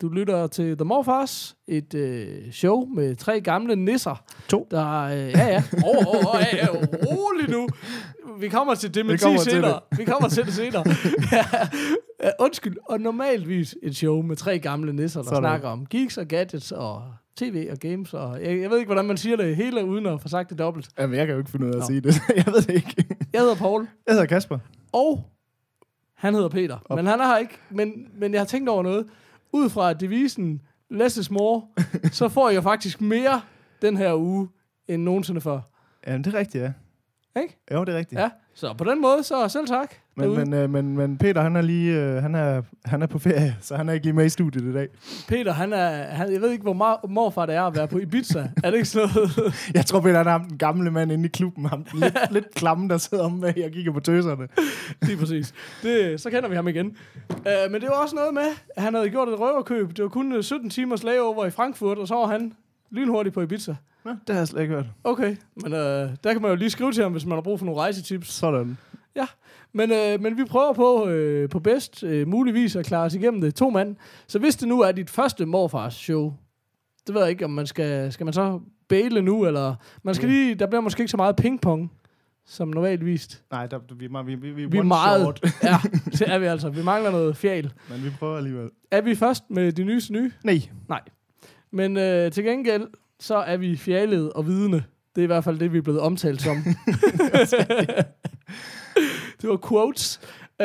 Du lytter til The Morfars, et øh, show med tre gamle nisser. To. Der, øh, ja, ja. Åh, oh, oh, oh, ja, ja, rolig nu. Vi kommer til det med Vi 10 kommer til senere. Vi kommer til det senere. ja, undskyld. Og normalvis et show med tre gamle nisser, der Sådan. snakker om geeks og gadgets og tv og games. Og jeg, jeg ved ikke, hvordan man siger det hele, uden at få sagt det dobbelt. Jamen, jeg kan jo ikke finde ud af at Nå. sige det. jeg ved det ikke. Jeg hedder Paul, Jeg hedder Kasper. og han hedder Peter. Men han er her ikke. Men, men jeg har tænkt over noget. Ud fra devisen less is more, så får jeg faktisk mere den her uge, end nogensinde før. Jamen, det er rigtigt, ja. Ikke? Jo, det er rigtigt. Ja, så på den måde, så selv tak. Men, derude. men, øh, men, men Peter, han er lige øh, han er, han er på ferie, så han er ikke lige med i studiet i dag. Peter, han er, han, jeg ved ikke, hvor meget morfar det er at være på Ibiza. er det ikke sådan noget? Jeg tror, Peter han er den gamle mand inde i klubben. Ham, lidt, lidt klamme, der sidder om med og kigger på tøserne. Lige præcis. Det, så kender vi ham igen. Uh, men det var også noget med, at han havde gjort et røverkøb. Det var kun øh, 17 timers layover i Frankfurt, og så var han lynhurtigt på Ibiza. Nå, det har jeg slet ikke hørt. Okay, men uh, der kan man jo lige skrive til ham, hvis man har brug for nogle rejsetips. Sådan. Ja, men, øh, men vi prøver på, øh, på bedst øh, muligvis at klare os igennem det. To mand. Så hvis det nu er dit første morfars show, det ved jeg ikke, om man skal, skal man så bæle nu, eller man skal Ja. lige, der bliver måske ikke så meget pingpong, som normalt vist. Nej, der, vi, er vi, vi, vi, Vi er meget, short, ja, det er vi altså. Vi mangler noget fjal. men vi prøver alligevel. Er vi først med de nyeste nye? Nej, Nej. Men øh, til gengæld, så er vi fjalede og vidne. Det er i hvert fald det, vi er blevet omtalt som. det var quotes.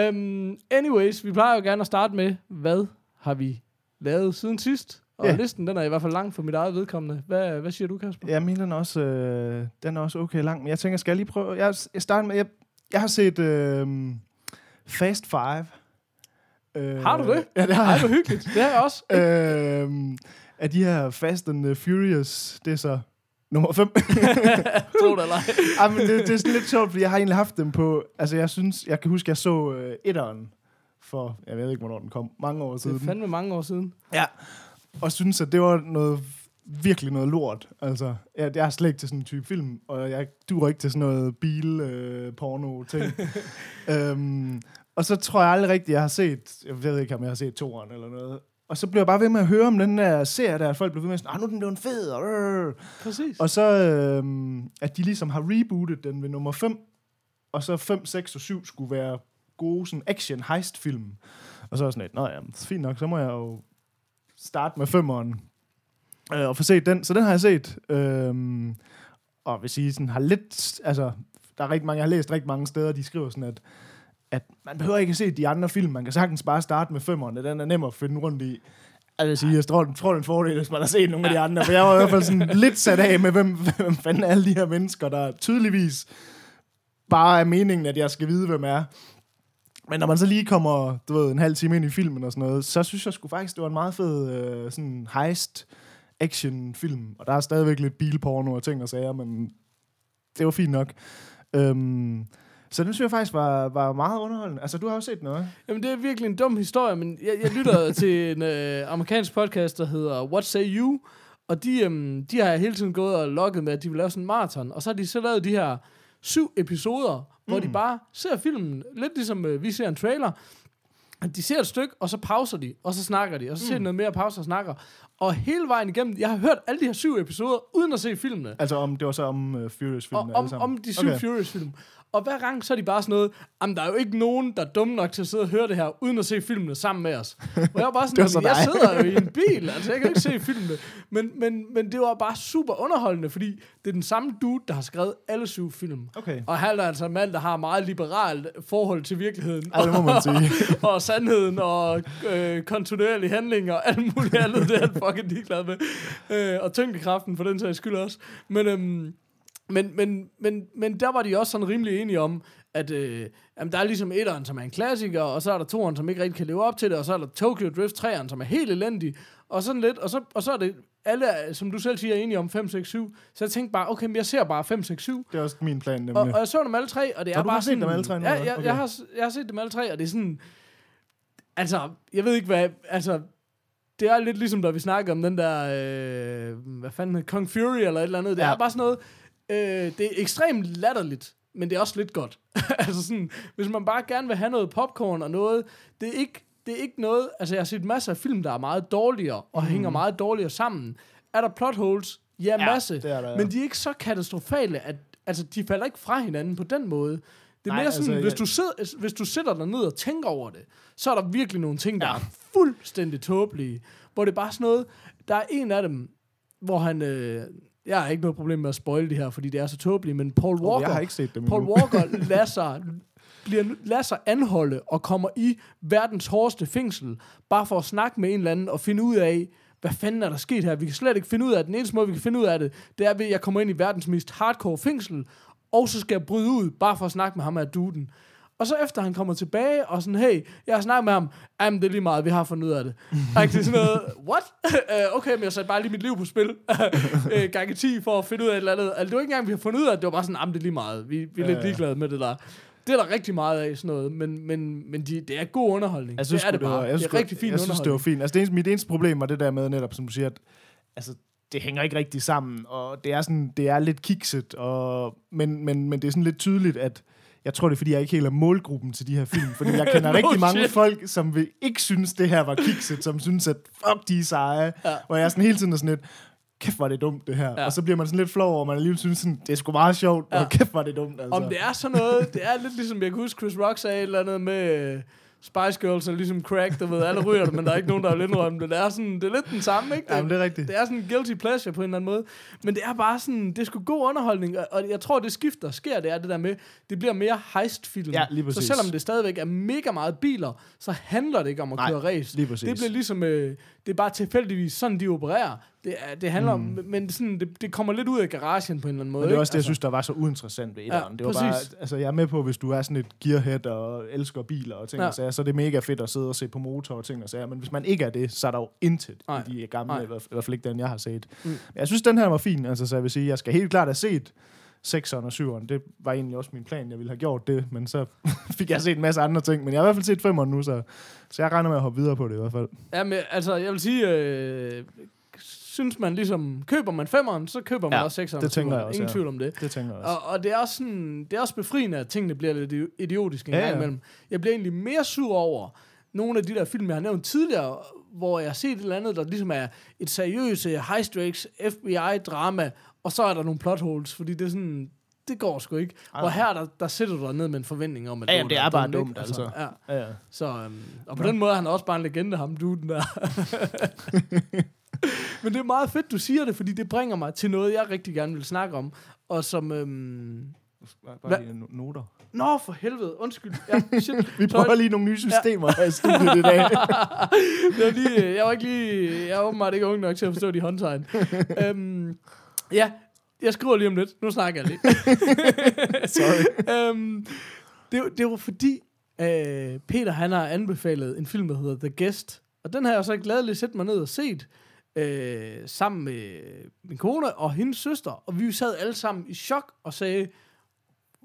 Um, anyways, vi plejer jo gerne at starte med, hvad har vi lavet siden sidst? Og Ja. listen, den er i hvert fald lang for mit eget vedkommende. Hvad, hvad siger du, Kasper? Ja, min den er også, øh, den er også okay lang, men jeg tænker, skal jeg lige prøve... Jeg, jeg starter med... Jeg, jeg har set øh, Fast Five. Øh, Har du det? Ja, det har Ej, jeg. hvor hyggeligt. Det har jeg også. øh, af de her Fast and the Furious, det er så nummer 5. Tro det eller ej. Men det, det er sådan lidt sjovt, fordi jeg har egentlig haft dem på... Altså, jeg synes... Jeg kan huske, jeg så øh, etteren for... Jeg ved ikke, hvornår den kom. Mange år Det siden. er fandme mange år siden. Ja. Og synes, at det var noget virkelig noget lort. Altså, jeg, jeg er slet ikke til sådan en type film, og jeg duer ikke til sådan noget bil-porno-ting. øhm, og så tror jeg aldrig rigtigt, jeg har set, jeg ved ikke, om jeg har set toeren eller noget. Og så blev jeg bare ved med at høre om den der serie, der at folk blev ved med at sige, ah, nu er den blevet fed, og, øh. Præcis. og så, øhm, at de ligesom har rebootet den ved nummer 5, og så 5, 6 og 7 skulle være gode sådan action heist film. Og så er jeg sådan lidt, nå ja, fint nok, så må jeg jo starte med femeren øh, og få set den. Så den har jeg set. Øhm, og vil sige, sådan har lidt, altså, der er rigtig mange, jeg har læst rigtig mange steder, de skriver sådan, at, at man behøver ikke at se de andre film, man kan sagtens bare starte med femeren, den er nem at finde rundt i. Altså, jeg vil sige, jeg tror, tror, det er en fordel, hvis man har set nogle af de andre, for jeg var i hvert fald sådan lidt sat af med, hvem, hvem fanden er alle de her mennesker, der tydeligvis bare er meningen, at jeg skal vide, hvem er. Men når man så lige kommer, du ved, en halv time ind i filmen og sådan noget, så synes jeg sgu faktisk, det var en meget fed øh, sådan heist action film. Og der er stadigvæk lidt bilporno og ting og sager, men det var fint nok. Øhm, så den synes jeg faktisk var, var meget underholdende. Altså, du har også set noget. Jamen, det er virkelig en dum historie, men jeg, jeg lytter til en øh, amerikansk podcast, der hedder What Say You, og de, øhm, de har hele tiden gået og logget med, at de vil lave sådan en maraton, og så har de så lavet de her syv episoder, mm. hvor de bare ser filmen, lidt ligesom øh, vi ser en trailer, de ser et stykke, og så pauser de, og så snakker de, og så ser de noget mere pause og snakker. Og hele vejen igennem, jeg har hørt alle de her syv episoder, uden at se filmene. Altså, om, det var så om uh, Furious-filmen Og, om, om de syv okay. Furious-film. Og hver gang, så er de bare sådan noget, jamen, der er jo ikke nogen, der er dumme nok til at sidde og høre det her, uden at se filmene sammen med os. Og jeg var bare Det var sådan, så jeg dig. sidder jo i en bil, altså jeg kan ikke se filmene. Men, men, men det var bare super underholdende, fordi det er den samme dude, der har skrevet alle syv film. Okay. Og han er altså en mand, der har meget liberalt forhold til virkeligheden. Ja, det må man sige. og sandheden og øh, kontinuerlig handling og alt muligt andet, det er han fucking ligeglad med. Øh, og tyngdekraften for den sags skyld også. Men, øhm, Men, men, men, men der var de også sådan rimelig enige om, at øh, jamen, der er ligesom etteren, som er en klassiker, og så er der toeren, som ikke rigtig kan leve op til det, og så er der Tokyo Drift 3'eren, som er helt elendig, og sådan lidt, og så, og så er det alle, som du selv siger, er enige om 5, 6, 7. Så jeg tænkte bare, okay, men jeg ser bare 5, 6, 7. Det er også min plan, nemlig. Og, og jeg så dem alle tre, og det er du bare har set sådan... dem alle tre nu, Ja, jeg, Okay. jeg, har, jeg har set dem alle tre, og det er sådan... Altså, jeg ved ikke hvad... Altså, det er lidt ligesom, da vi snakker om den der... Øh, hvad fanden Kong Fury eller et eller andet. Det Ja. er bare sådan noget... Øh, det er ekstremt latterligt, men det er også lidt godt. altså sådan, hvis man bare gerne vil have noget popcorn og noget... Det er ikke, det er ikke noget... Altså, jeg har set masser af film, der er meget dårligere og mm. hænger meget dårligere sammen. Er der plot holes? Ja, Ja, masse. det er der, ja. Men de er ikke så katastrofale, at altså, de falder ikke fra hinanden på den måde. Det er Nej, mere sådan, altså, hvis, jeg- du sidder, hvis du sætter dig ned og tænker over det, så er der virkelig nogle ting, der Ja. er fuldstændig tåbelige. Hvor det er bare sådan noget, der er en af dem, hvor han, øh, jeg har ikke noget problem med at spoil det her, fordi det er så tåbeligt, men Paul Oh, Walker, jeg har ikke set dem Paul endnu. Walker lader sig, bliver, lader sig anholde og kommer i verdens hårdeste fængsel, bare for at snakke med en eller anden og finde ud af, hvad fanden er der sket her? Vi kan slet ikke finde ud af det. Den eneste måde, vi kan finde ud af det, det er ved, at jeg kommer ind i verdens mest hardcore fængsel, og så skal jeg bryde ud, bare for at snakke med ham af duden. Og så efter han kommer tilbage, og sådan, hey, jeg har snakket med ham, jamen det er lige meget, vi har fundet ud af det. Rigtig sådan noget, what? Øh, okay, men jeg satte bare lige mit liv på spil, øh, gange 10 for at finde ud af et eller andet. Altså, det var ikke engang, vi har fundet ud af det, det var bare sådan, jamen det er lige meget, vi, vi er Ja, lidt ligeglade med det der. Det er der rigtig meget af, sådan noget, men, men, men de, det er god underholdning. Jeg synes, det er det bare. jeg det synes, er rigtig fint Jeg synes, det var fint. Altså, det eneste, mit eneste problem var det der med netop, som du siger, at altså, det hænger ikke rigtig sammen, og det er, sådan, det er lidt kikset, og, men, men, men det er sådan lidt tydeligt, at jeg tror, det er, fordi jeg ikke helt er målgruppen til de her film, fordi jeg kender No rigtig mange shit. folk, som vil ikke synes, det her var kikset, som synes, at fuck, de er seje, Ja. hvor jeg er sådan hele tiden er sådan lidt, kæft, var det dumt, det her. Ja. Og så bliver man sådan lidt flov over, og man alligevel synes, sådan, det er sgu meget sjovt, Ja. og kæft, var det dumt, altså. Om det er sådan noget, det er lidt ligesom, jeg kan huske, Chris Rock sagde et eller andet med Spice Girls, og ligesom crack, du ved, alle ryger det, men der er ikke nogen, der vil indrømme det. Det er, sådan, det er lidt den samme, ikke? Jamen, det er rigtigt. Det er sådan en guilty pleasure på en eller anden måde. Men det er bare sådan, det er sgu god underholdning, og- jeg tror, det skift, der sker, det er det der med, det bliver mere heist-film. Ja, lige så præcis. selvom det stadigvæk er mega meget biler, så handler det ikke om at Nej, køre race. lige præcis. Det bliver ligesom, øh, det er bare tilfældigvis sådan, de opererer. Det, er, det handler mm. om, men sådan, det, det kommer lidt ud af garagen på en eller anden måde. Men det er ikke? også det, jeg Altså, synes, der var så uinteressant ved etteren. Ja, det var bare, præcis. altså, jeg er med på, hvis du er sådan et gearhead og elsker biler og ting Ja. og sager, så er det mega fedt at sidde og se på motor og ting og sager. Men hvis man ikke er det, så er der jo intet Nej. i de gamle, Nej. i hvert fald ikke den, jeg har set. Mm. Mm. Jeg synes, den her var fin, altså, så jeg vil sige, jeg skal helt klart have set 6'eren og 7'eren. Det var egentlig også min plan, jeg ville have gjort det, men så fik jeg set en masse andre ting. Men jeg har i hvert fald set 5'eren nu, så, så jeg regner med at hoppe videre på det i hvert fald. Ja, men altså, jeg vil sige, øh, synes man ligesom, køber man femeren, så køber man Ja, også sekseren. det og tænker syveren. jeg også, Ingen ja. tvivl om det. Det tænker jeg også. Og, og det, er også sådan, det er også befriende, at tingene bliver lidt idi- idiotiske en Ja, gang ja. imellem. Jeg bliver egentlig mere sur over nogle af de der film, jeg har nævnt tidligere, hvor jeg har set et eller andet, der ligesom er et seriøst øh, high stakes FBI-drama, og så er der nogle plot holes, fordi det er sådan, det går sgu ikke. Ej. Og her, der, der sætter du ned med en forventning om, at Ja, jamen, det er bare dumt, ikke? altså. Ja. Ja, ja. Så, øhm, og på den måde er han også bare en legende, ham duden der. Men det er meget fedt, du siger det, fordi det bringer mig til noget, jeg rigtig gerne vil snakke om. Og som... Øhm... Bare, lige no- noter. Nå, for helvede. Undskyld. Ja, shit. Vi prøver lige nogle nye systemer her i studiet i dag. det var lige, jeg var ikke lige... Jeg er åbenbart ikke ung nok til at forstå de håndtegn. øhm, ja, jeg skriver lige om lidt. Nu snakker jeg lige. Sorry. øhm, det, det var fordi, øh, Peter han har anbefalet en film, der hedder The Guest. Og den har jeg så glædeligt set mig ned og set. Øh, sammen med min kone og hendes søster. Og vi sad alle sammen i chok og sagde,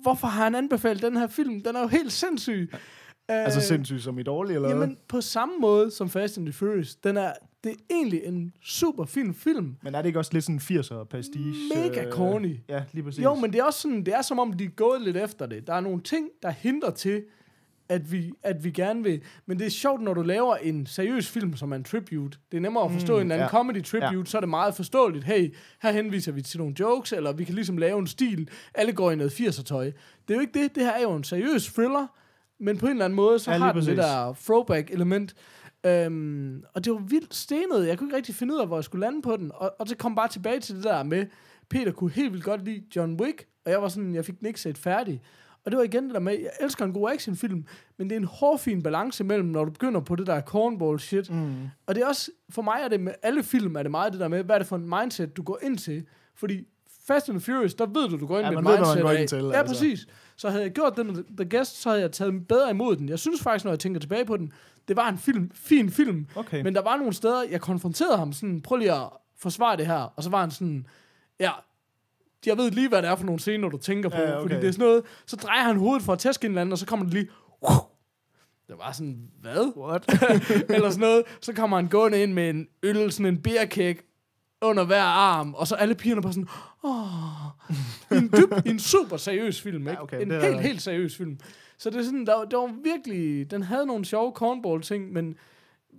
hvorfor har han anbefalet den her film? Den er jo helt sindssyg. Altså Øh, sindssygt som i dårlig, eller hvad? Jamen, på samme måde som Fast and the Furious. Den er, det er egentlig en super fin film. Men er det ikke også lidt sådan 80'er pastiche? Mega øh, corny. Ja, lige præcis. Jo, men det er også sådan, det er som om, de er gået lidt efter det. Der er nogle ting, der hindrer til, at vi, at vi gerne vil. Men det er sjovt, når du laver en seriøs film, som er en tribute. Det er nemmere at forstå mm, en anden ja. comedy tribute, ja. så er det meget forståeligt. Hey, her henviser vi til nogle jokes, eller vi kan ligesom lave en stil. Alle går i noget 80'er tøj. Det er jo ikke det. Det her er jo en seriøs thriller, men på en eller anden måde, så Ja, har den det der throwback-element. Øhm, og det var vildt stenet. Jeg kunne ikke rigtig finde ud af, hvor jeg skulle lande på den. Og, og så kom bare tilbage til det der med, Peter kunne helt vildt godt lide John Wick, og jeg var sådan, jeg fik den ikke set færdig. Og det var igen det der med, jeg elsker en god actionfilm, men det er en hårfin balance mellem, når du begynder på det der cornball shit. Mm. Og det er også, for mig er det med alle film, er det meget det der med, hvad er det for en mindset, du går ind til. Fordi Fast and Furious, der ved du, du går ind Ja, med et man ved, man mindset går ind til, Ja, altså. præcis. Så havde jeg gjort med The Guest, så havde jeg taget bedre imod den. Jeg synes faktisk, når jeg tænker tilbage på den, det var en film, fin film, Okay. men der var nogle steder, jeg konfronterede ham sådan, prøv lige at forsvare det her, og så var han sådan, ja, jeg ved lige, hvad det er for nogle scener, du tænker på, Ja, okay. fordi det er sådan noget, så drejer han hovedet for at tæske en eller anden, og så kommer det lige, det var sådan, hvad? What? eller sådan noget. Så kommer han gående ind med en øl, sådan en beerkæk under hver arm, og så alle pigerne bare sådan, åh, en dyb, en super seriøs film, ikke? Ja, okay, en er- helt, helt seriøs film. Så det er sådan, der, der var virkelig, den havde nogle sjove cornball ting, men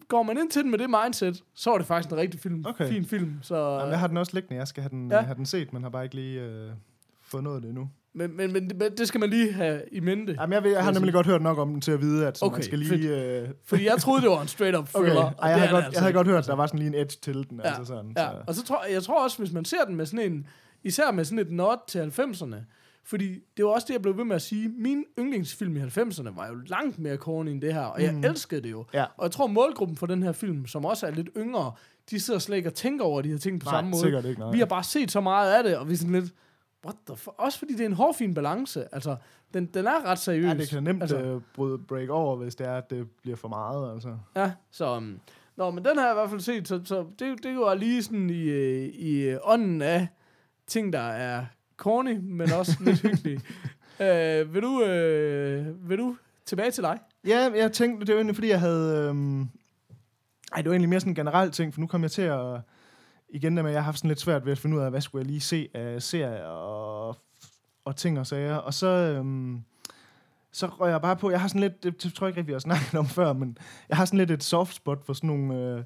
går man ind til den med det mindset, så var det faktisk en rigtig film, Okay. fin film. Så, Jamen, jeg har den også liggende. Jeg skal have den, Ja. have den set, men har bare ikke lige øh, fundet det endnu. men, men, men, men, det skal man lige have i mente. Jamen, jeg, ved, jeg har nemlig godt hørt nok om den til at vide, at Okay, man skal lige... Øh, Fordi jeg troede, det var en straight-up okay, thriller. Ej, og jeg, havde er godt, altså jeg havde godt hørt, at der var sådan lige en edge til den. Ja, Altså sådan, Ja, så. og så tror jeg tror også, hvis man ser den med sådan en, især med sådan et nod til 90'erne, fordi det var også det, jeg blev ved med at sige, min yndlingsfilm i 90'erne var jo langt mere corny end det her, og jeg Mm. elskede det jo. Ja. Og jeg tror, målgruppen for den her film, som også er lidt yngre, de sidder slet ikke og tænker over de her ting på Nej, samme måde. ikke. Nej. Vi har bare set så meget af det, og vi er sådan lidt, what the fuck? Også fordi det er en hårfin balance. Altså, den, den er ret seriøs. Ja, det kan nemt altså, altså, uh, break over, hvis det er, at det bliver for meget. Altså. Ja, så... Um, nå, men den har jeg i hvert fald set, så, så det, det var lige sådan i, øh, i øh, ånden af ting, der er corny, men også lidt hyggelige. Uh, vil, du, uh, vil du tilbage til dig? Ja, jeg tænkte, det var egentlig, fordi jeg havde... Øhm, ej, det var egentlig mere sådan en generel ting, for nu kom jeg til at... Igen der med, at jeg har haft sådan lidt svært ved at finde ud af, hvad skulle jeg lige se af serier og, og ting og sager. Og så, øhm, så røg jeg bare på, jeg har sådan lidt, det tror jeg ikke rigtig, vi har snakket om før, men jeg har sådan lidt et soft spot for sådan nogle øh,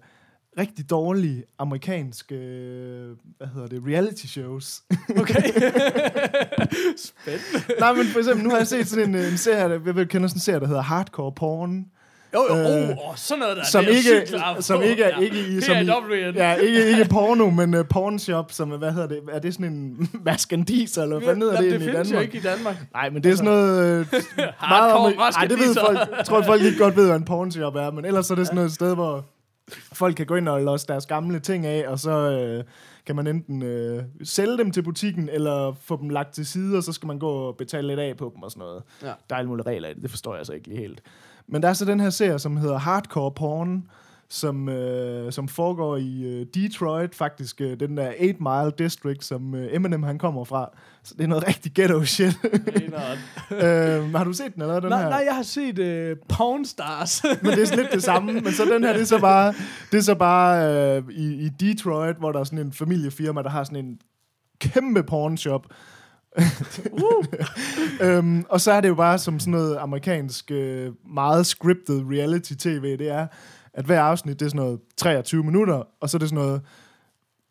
rigtig dårlige amerikanske, øh, hvad hedder det, reality shows. Okay. Spændende. Nej, men for eksempel, nu har jeg set sådan en, en serie, der- jeg ved, kender sådan en serie, der hedder Hardcore Porn. Jo, jo, Øh, øh, oh, sådan noget der. som det er ikke- sygt som ikke er- ikke i- som i-. Ja, ikke, ikke porno, men uh, pornshop, som er, hvad hedder det, er det sådan en maskandiser, eller hvad hedder det det i findes jo Danmark? ikke i Danmark. Nej, men det er sådan noget... Øh, Hardcore Ej, det ved folk, jeg tror, folk ikke godt ved, hvad en pornshop er, men ellers er det sådan noget sted, hvor folk kan gå ind og losse deres gamle ting af, og så øh, kan man enten øh, sælge dem til butikken, eller få dem lagt til side, og så skal man gå og betale lidt af på dem og sådan noget. Ja. Der er alle mulige regler i det, det forstår jeg så ikke lige helt. Men der er så den her serie, som hedder Hardcore Porn, som, øh, som foregår i øh, Detroit, faktisk øh, den der 8 Mile District, som øh, Eminem han kommer fra. Så det er noget rigtig ghetto shit. øh, har du set den, eller den nej, her? nej, jeg har set uh, Porn Stars. Men det er sådan lidt det samme. Men så den her, det er så bare, det er så bare øh, i, i Detroit, hvor der er sådan en familiefirma, der har sådan en kæmpe pornshop. uh. øhm, og så er det jo bare som sådan noget amerikansk, øh, meget scripted reality-tv. Det er, at hver afsnit, det er sådan noget 23 minutter, og så er det sådan noget,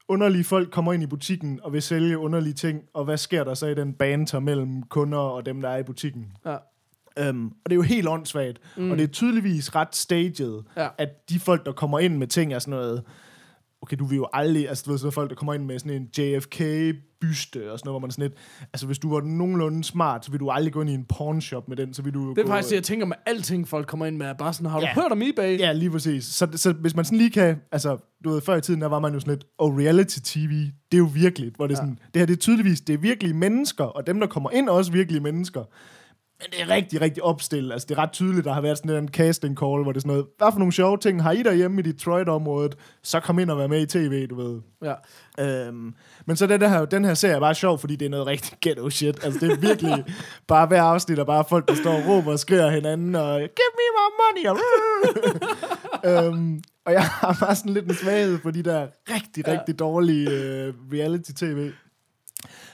underlige folk kommer ind i butikken og vil sælge underlige ting, og hvad sker der så i den banter mellem kunder og dem, der er i butikken? ja. Um, og det er jo helt åndssvagt. Mm. Og det er tydeligvis ret staged, Ja. at de folk, der kommer ind med ting, er sådan noget... Okay, du vil jo aldrig... Altså, du ved, sådan folk, der kommer ind med sådan en JFK-byste og sådan noget, hvor man sådan lidt... Altså, hvis du var nogenlunde smart, så vil du aldrig gå ind i en pornshop med den, så vil du Det er gå, faktisk det, jeg tænker med alting, folk kommer ind med. er Bare sådan, har du Ja. hørt om eBay? Ja, lige præcis. Så, så hvis man sådan lige kan... Altså, du ved, før i tiden, der var man jo sådan lidt... Og reality-tv, det er jo virkelig, hvor det er Ja. sådan... Det her, det er tydeligvis, det er virkelige mennesker, og dem, der kommer ind, er også virkelige mennesker. Men det er rigtig, rigtig opstillet. Altså, det er ret tydeligt, der har været sådan en casting call, hvor det er sådan noget, hvad for nogle sjove ting har I derhjemme i Detroit-området? Så kom ind og vær med i tv, du ved. Ja. Øhm, men så den her, den her serie er bare sjov, fordi det er noget rigtig ghetto shit. Altså, det er virkelig bare hver afsnit er bare folk, der står og råber og skriger hinanden, og give me my money! Og, øhm, og jeg har bare sådan lidt en svaghed for de der rigtig, Ja. rigtig dårlige øh, reality-tv.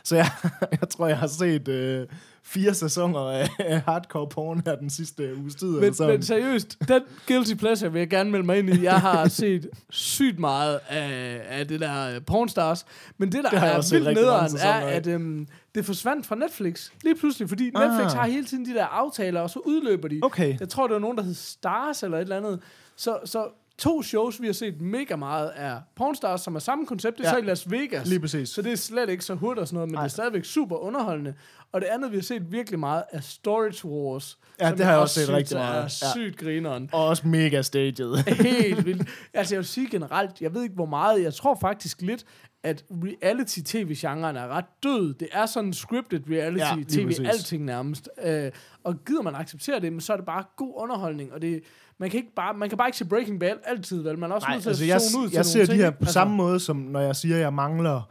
Så jeg, jeg tror, jeg har set øh, fire sæsoner af, hardcore porn her den sidste uges tid. eller Men, sådan. men seriøst, den guilty pleasure vil jeg gerne melde mig ind i. Jeg har set sygt meget af, af det der uh, Pornstars. Men det, der Det er vildt nederen, er, at um, det forsvandt fra Netflix. Lige pludselig, fordi Ah. Netflix har hele tiden de der aftaler, og så udløber de. Okay. Jeg tror, det var nogen, der hed Stars eller et eller andet. Så, så to shows, vi har set mega meget, er Pornstars, som er samme koncept. Det er Ja. så i Las Vegas. Lige præcis. Så det er slet ikke så hurtigt og sådan noget, men Nej. det er stadigvæk super underholdende. Og det andet, vi har set virkelig meget, er Storage Wars. Ja, det har jeg også set synes rigtig meget. er Ja. sygt grineren. Og også mega staged. Helt vildt. Altså, jeg vil sige generelt, jeg ved ikke, hvor meget, jeg tror faktisk lidt, at reality-tv-genren er ret død. Det er sådan scripted Ja, reality-tv, præcis. alting nærmest. Øh, og gider man acceptere det, men så er det bare god underholdning, og det, man, kan ikke bare, man kan bare ikke se Breaking Bad altid, vel? Man er også Nej, nødt til altså at jeg, zone ud til jeg ser de ting, her på altså, samme måde, som når jeg siger, at jeg mangler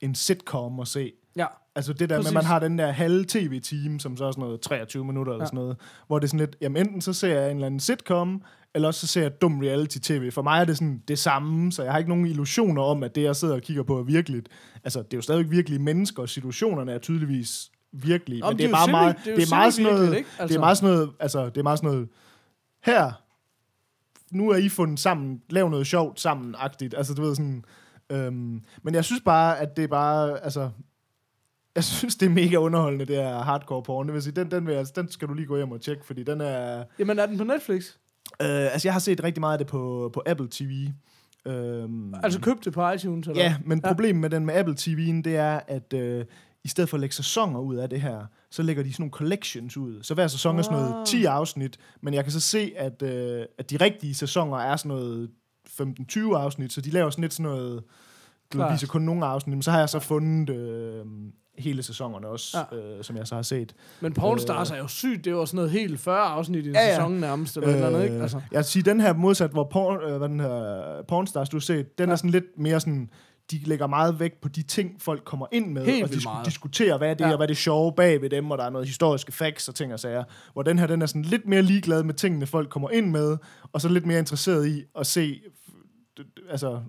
en sitcom at se. Ja, Altså det der Præcis. Med, at man har den der halve tv-team, som så er sådan noget 23 minutter eller Ja. sådan noget, hvor det er sådan lidt, jamen enten så ser jeg en eller anden sitcom, eller også så ser jeg dum reality-tv. For mig er det sådan det samme, så jeg har ikke nogen illusioner om, at det, jeg sidder og kigger på, er virkeligt. Altså, det er jo stadigvæk virkelige mennesker, og situationerne er tydeligvis virkelige. Om men de det er bare meget, det er det er meget sådan noget, det er meget sådan noget, altså, det er meget sådan noget, her, nu er I fundet sammen, lav noget sjovt sammen-agtigt. Altså, du ved sådan, øhm, men jeg synes bare, at det er bare, altså, jeg synes, det er mega underholdende, det er hardcore porn. Det vil sige, den, den, vil, altså, den skal du lige gå hjem og tjekke, fordi den er... Jamen, er den på Netflix? Øh, altså, jeg har set rigtig meget af det på, på Apple TV. Øhm, Altså købt det på iTunes? Eller? ja, men Ja. problemet med den med Apple TV'en, det er, at øh, i stedet for at lægge sæsoner ud af det her, så lægger de sådan nogle collections ud. Så hver sæson er sådan noget Ah. 10 afsnit, men jeg kan så se, at, øh, at de rigtige sæsoner er sådan noget 15-20 afsnit, så de laver sådan lidt sådan noget, du viser kun nogle afsnit, men så har jeg så fundet øh, hele sæsonerne også, Ja. øh, som jeg så har set. Men Pornstars er jo sygt. Det var sådan noget helt 40 afsnit i en Ja, ja. sæson nærmest, eller øh, eller andet, ikke? Altså. Jeg vil sige, den her modsat, hvor porn, øh, hvad den her Pornstars, du har set, den ja. Er sådan lidt mere sådan, de lægger meget vægt på de ting, folk kommer ind med, Helt og de vildt skulle meget. diskutere, hvad er det, Ja. og hvad er det sjove bag ved dem, og der er noget historiske facts og ting og sager. Hvor den her, den er sådan lidt mere ligeglad med tingene, folk kommer ind med, og så lidt mere interesseret i at se, altså,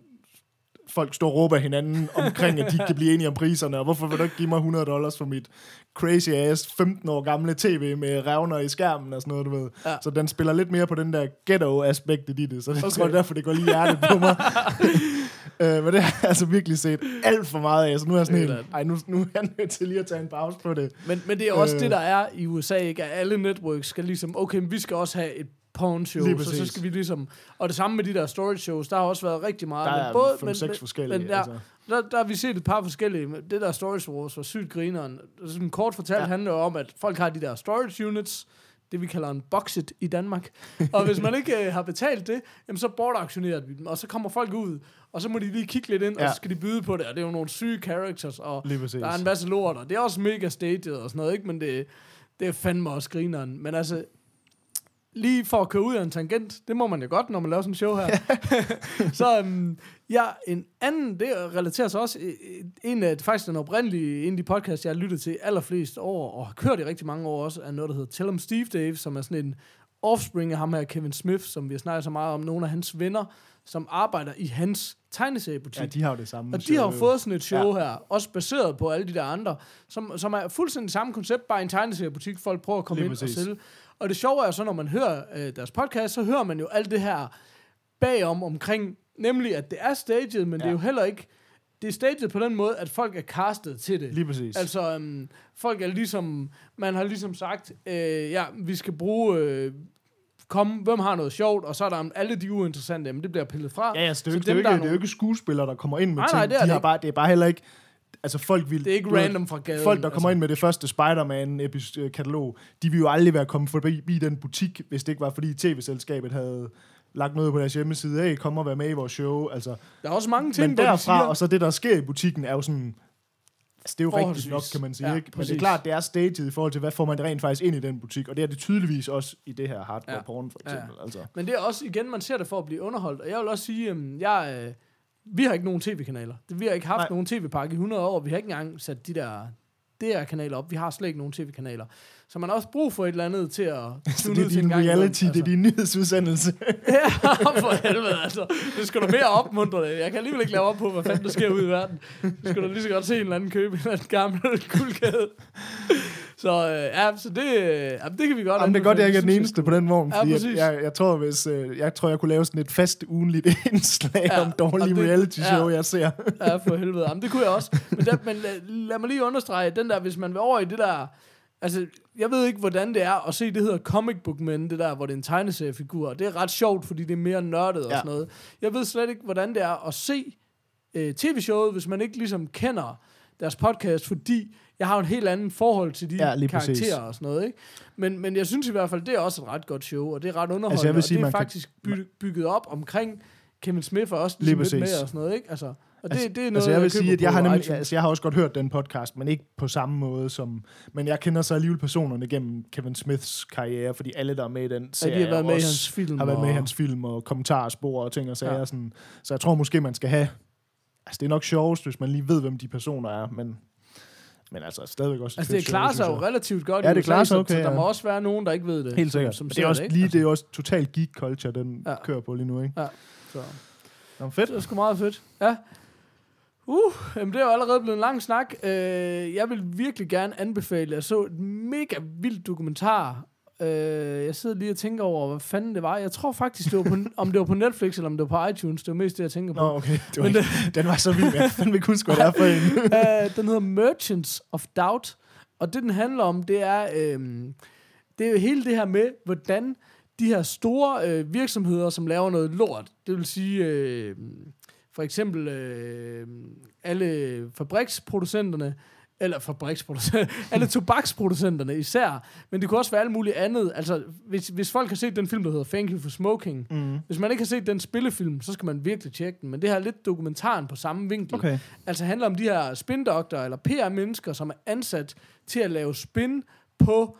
folk står og råber hinanden omkring, at de ikke kan blive enige om priserne, og hvorfor vil du ikke give mig 100 dollars for mit crazy ass 15 år gamle tv med revner i skærmen og sådan noget, du ved. Ja. Så den spiller lidt mere på den der ghetto-aspekt i det, så det Okay. tror jeg derfor, det går lige hjertet på mig. øh, men det har jeg altså virkelig set alt for meget af, så nu er jeg sådan helt, ej, nu, nu er jeg nødt til lige at tage en pause på det. Men, men det er også Øh. det, der er i USA, ikke? At alle networks skal ligesom, okay, vi skal også have et porn show, Lige så, så skal vi ligesom... Og det samme med de der storage shows, der har også været rigtig meget. Der er både, men, seks men- forskellige, Men, ja, altså. der, der har vi set et par forskellige. Det der storage wars var sygt grineren. Sådan kort fortalt Ja. handler om, at folk har de der storage units, det vi kalder en boxet i Danmark. og hvis man ikke øh, har betalt det, jamen så bortaktionerer vi dem, og så kommer folk ud, og så må de lige kigge lidt ind, ja. Og så skal de byde på det, og det er jo nogle syge characters, og der er en masse lort, og det er også mega staged og sådan noget, ikke? Men det, det er fandme også grineren. Men altså, lige for at køre ud af en tangent, det må man jo godt, når man laver sådan en show her. så um, ja, en anden, det relaterer sig også, øh, en af, faktisk den oprindelige, en af de podcasts, jeg har lyttet til allerflest år, og har kørt i rigtig mange år også, er noget, der hedder Tell 'em Steve Dave, som er sådan en offspring af ham her, Kevin Smith, som vi har snakket så meget om, nogle af hans venner, som arbejder i hans tegneseriebutik. Ja, de har jo det samme. Og de har jo fået sådan et show ja. her, også baseret på alle de der andre, som, som er fuldstændig samme koncept, bare en tegneseriebutik, folk prøver at komme Lige ind præcis. og sælge. Og det sjove er så, når man hører øh, deres podcast, så hører man jo alt det her bagom omkring, nemlig at det er staged, men ja. det er Ja. jo heller ikke, det er staged på den måde, at folk er castet til det. Lige præcis. Altså, øhm, folk er ligesom, man har ligesom sagt, øh, ja, vi skal bruge, øh, komme, hvem har noget sjovt, og så er der alle de uinteressante, men det bliver pillet fra. Ja, det er, Så jo ikke, det, er jo dem, ikke, der er det er jo nogle- ikke skuespillere, der kommer ind med Nej, ting. nej, det er de det har ikke. bare, det er bare heller ikke... Altså, folk vil... Det er ikke du random fra gaden. Folk, der kommer altså. ind med det første Spider-Man-katalog, de vil jo aldrig være kommet forbi den butik, hvis det ikke var, fordi tv-selskabet havde lagt noget på deres hjemmeside. Hey, kom og vær med i vores show. Altså, Der er også mange ting, men derfra, siger, og så det, der sker i butikken, er jo sådan... Altså, det er jo rigtigt nok, kan man sige. Ja, ikke? Men det præcis. er klart, det er staged i forhold til, hvad får man rent faktisk ind i den butik. Og det er det tydeligvis også i det her hardcore Ja. porn, for Ja. eksempel. Altså. Men det er også, igen, man ser det for at blive underholdt. Og jeg vil også sige, at jeg, øh, vi har ikke nogen tv-kanaler. Vi har ikke haft Nej. nogen tv-pakke i 100 år. Vi har ikke engang sat de der DR-kanaler op. Vi har slet ikke nogen tv-kanaler. Så man har også brug for et eller andet til at Så tune det er din reality, det er din nyhedsudsendelse. ja, for helvede, altså. Det skal da mere opmuntre det. Jeg kan alligevel ikke lave op på, hvad fanden der sker ude i verden. Det skulle da lige så godt se en eller anden købe en eller anden gammel guldkæde. Så øh, ja, så det, øh, det kan vi godt Jamen, det er godt, jeg ikke er den eneste på den vogn, Ja, fordi jeg, jeg, jeg, tror, hvis, øh, jeg tror, jeg kunne lave sådan et fast ugenligt indslag Ja, om dårlige det- reality show, ja. jeg ser. Ja, for helvede. Jamen, det kunne jeg også. Men, der, men lad, lad mig lige understrege, den der, hvis man vil over i det der... Altså, jeg ved ikke, hvordan det er at se, det hedder Comic Book Men, det der, hvor det er en tegneseriefigur. Det er ret sjovt, fordi det er mere nørdet og Ja. sådan noget. Jeg ved slet ikke, hvordan det er at se øh, tv-showet, hvis man ikke ligesom kender deres podcast, fordi jeg har jo en helt anden forhold til de Ja, ja, karakterer præcis. og sådan noget, ikke? Men, men jeg synes i hvert fald, det er også et ret godt show, og det er ret underholdende, Altså, jeg vil sige, og det er faktisk by- bygget op omkring Kevin Smith og også Lige ligesom lidt med og sådan noget, ikke? Altså, Og det, det er noget, altså jeg vil køber sige, at jeg har, nemlig, altså jeg har også godt hørt den podcast, men ikke på samme måde som... Men jeg kender så alligevel personerne gennem Kevin Smiths karriere, fordi alle, der er med i den Ja, serie, de har været med i hans film. har været med i og- hans film og kommentarspor og ting og sager. Ja. Ja. Sådan. Så jeg tror måske, man skal have... Altså, det er nok sjovest, hvis man lige ved, hvem de personer er, men, men altså stadigvæk også Altså, det klarer sig jo relativt godt Ja, i det klarer sig så- okay, så der ja. må også være nogen, der ikke ved det. Helt som- sikkert. Som, Men det er også ikke? lige, det er også total geek culture, den Ja. ja. kører på lige nu, ikke? så. Nå, fedt. Det er sgu meget fedt. Ja. Uh, jamen det er jo allerede blevet en lang snak. Uh, jeg vil virkelig gerne anbefale, jeg så et mega vildt dokumentar. Uh, jeg sidder lige og tænker over, hvad fanden det var. Jeg tror faktisk, det var på, om det var på Netflix, eller om det var på iTunes. Det var mest det, jeg tænker på. Nå, okay. Det var Men ikke, den var så vild, jeg fandme ikke huske, hvad det er for en. uh, den hedder Merchants of Doubt. Og det, den handler om, det er, øhm, det er jo hele det her med, hvordan de her store øh, virksomheder, som laver noget lort, det vil sige øh, for eksempel øh, alle fabriksproducenterne, eller fabriksproducenter, alle tobaksproducenterne især, men det kunne også være alt muligt andet. Altså, hvis, hvis folk har set den film, der hedder Thank You for Smoking, Mm. hvis man ikke har set den spillefilm, så skal man virkelig tjekke den. Men det her er lidt dokumentaren på samme vinkel. Okay. Altså handler om de her spindoktorer eller PR-mennesker, som er ansat til at lave spin på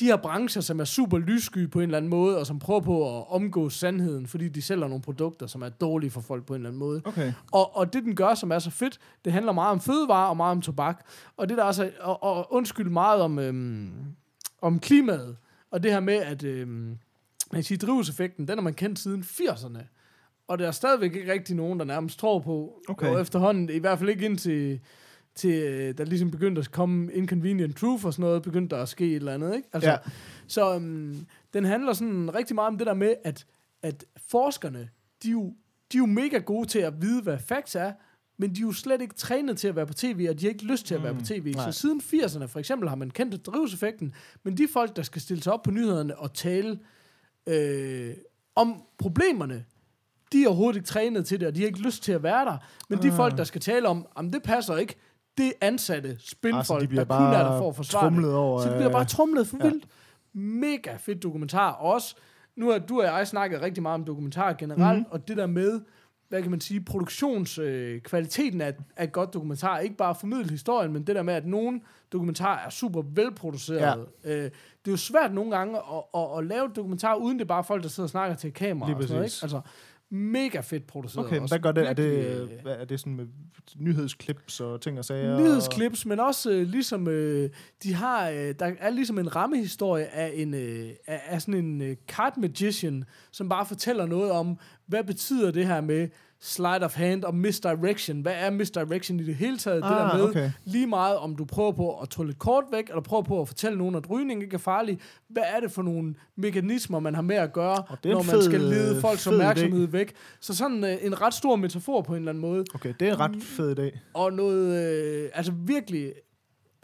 de her brancher, som er super lyssky på en eller anden måde, og som prøver på at omgå sandheden, fordi de sælger nogle produkter, som er dårlige for folk på en eller anden måde. Okay. Og, og det, den gør, som er så fedt, det handler meget om fødevarer og meget om tobak. Og det der er så, og, og undskyld meget om, øhm, om klimaet. Og det her med, at øhm, man kan sige, drivhuseffekten, den har man kendt siden 80'erne. Og der er stadigvæk ikke rigtig nogen, der nærmest tror på. Okay. Og efterhånden, i hvert fald ikke indtil til, øh, der ligesom begyndte at komme inconvenient truth og sådan noget, begyndte der at ske et eller andet, ikke? Altså, Ja. Så øhm, den handler sådan rigtig meget om det der med, at, at forskerne, de er, jo, de er jo mega gode til at vide, hvad facts er, men de er jo slet ikke trænet til at være på tv, og de har ikke lyst til at være på tv. nej. Så siden 80'erne for eksempel har man kendt drivhuseffekten, men de folk, der skal stille sig op på nyhederne og tale øh, om problemerne, de er overhovedet ikke trænet til det, og de har ikke lyst til at være der. Men de Ah. folk, der skal tale om, om det passer ikke, det ansatte spinfolk, Altså, de der kun er der for at forsvare det. over. Så det bliver øh, bare trumlet for ja. vildt. Mega fedt dokumentar. Også, nu har du og jeg snakket rigtig meget om dokumentar generelt, mm. og det der med, hvad kan man sige, produktionskvaliteten øh, af, af et godt dokumentar. Ikke bare formidle historien, men det der med, at nogle dokumentarer er super velproduceret. Ja. Øh, det er jo svært nogle gange at, at, at lave et dokumentar, uden det er bare folk, der sidder og snakker til kamera. Lige og sådan noget, ikke? Altså, mega fedt produceret. Okay, men hvad gør det? Er det, Virkelig, øh, hvad er det sådan med nyhedsklips og ting og sager? nyhedsklips, men også øh, ligesom, øh, de har, øh, der er ligesom en rammehistorie af, en, øh, af, af sådan en øh, card magician, som bare fortæller noget om, hvad betyder det her med sleight of hand og misdirection. Hvad er misdirection i det hele taget? det der Ah, med, okay. lige meget om du prøver på at tåle kort væk, eller prøver på at fortælle nogen, at rygning ikke er farlig. Hvad er det for nogle mekanismer, man har med at gøre, når man fed, skal lede folks fed idé. opmærksomhed væk? Så sådan øh, en ret stor metafor på en eller anden måde Okay, det er en ret fed idé. og noget, øh, altså virkelig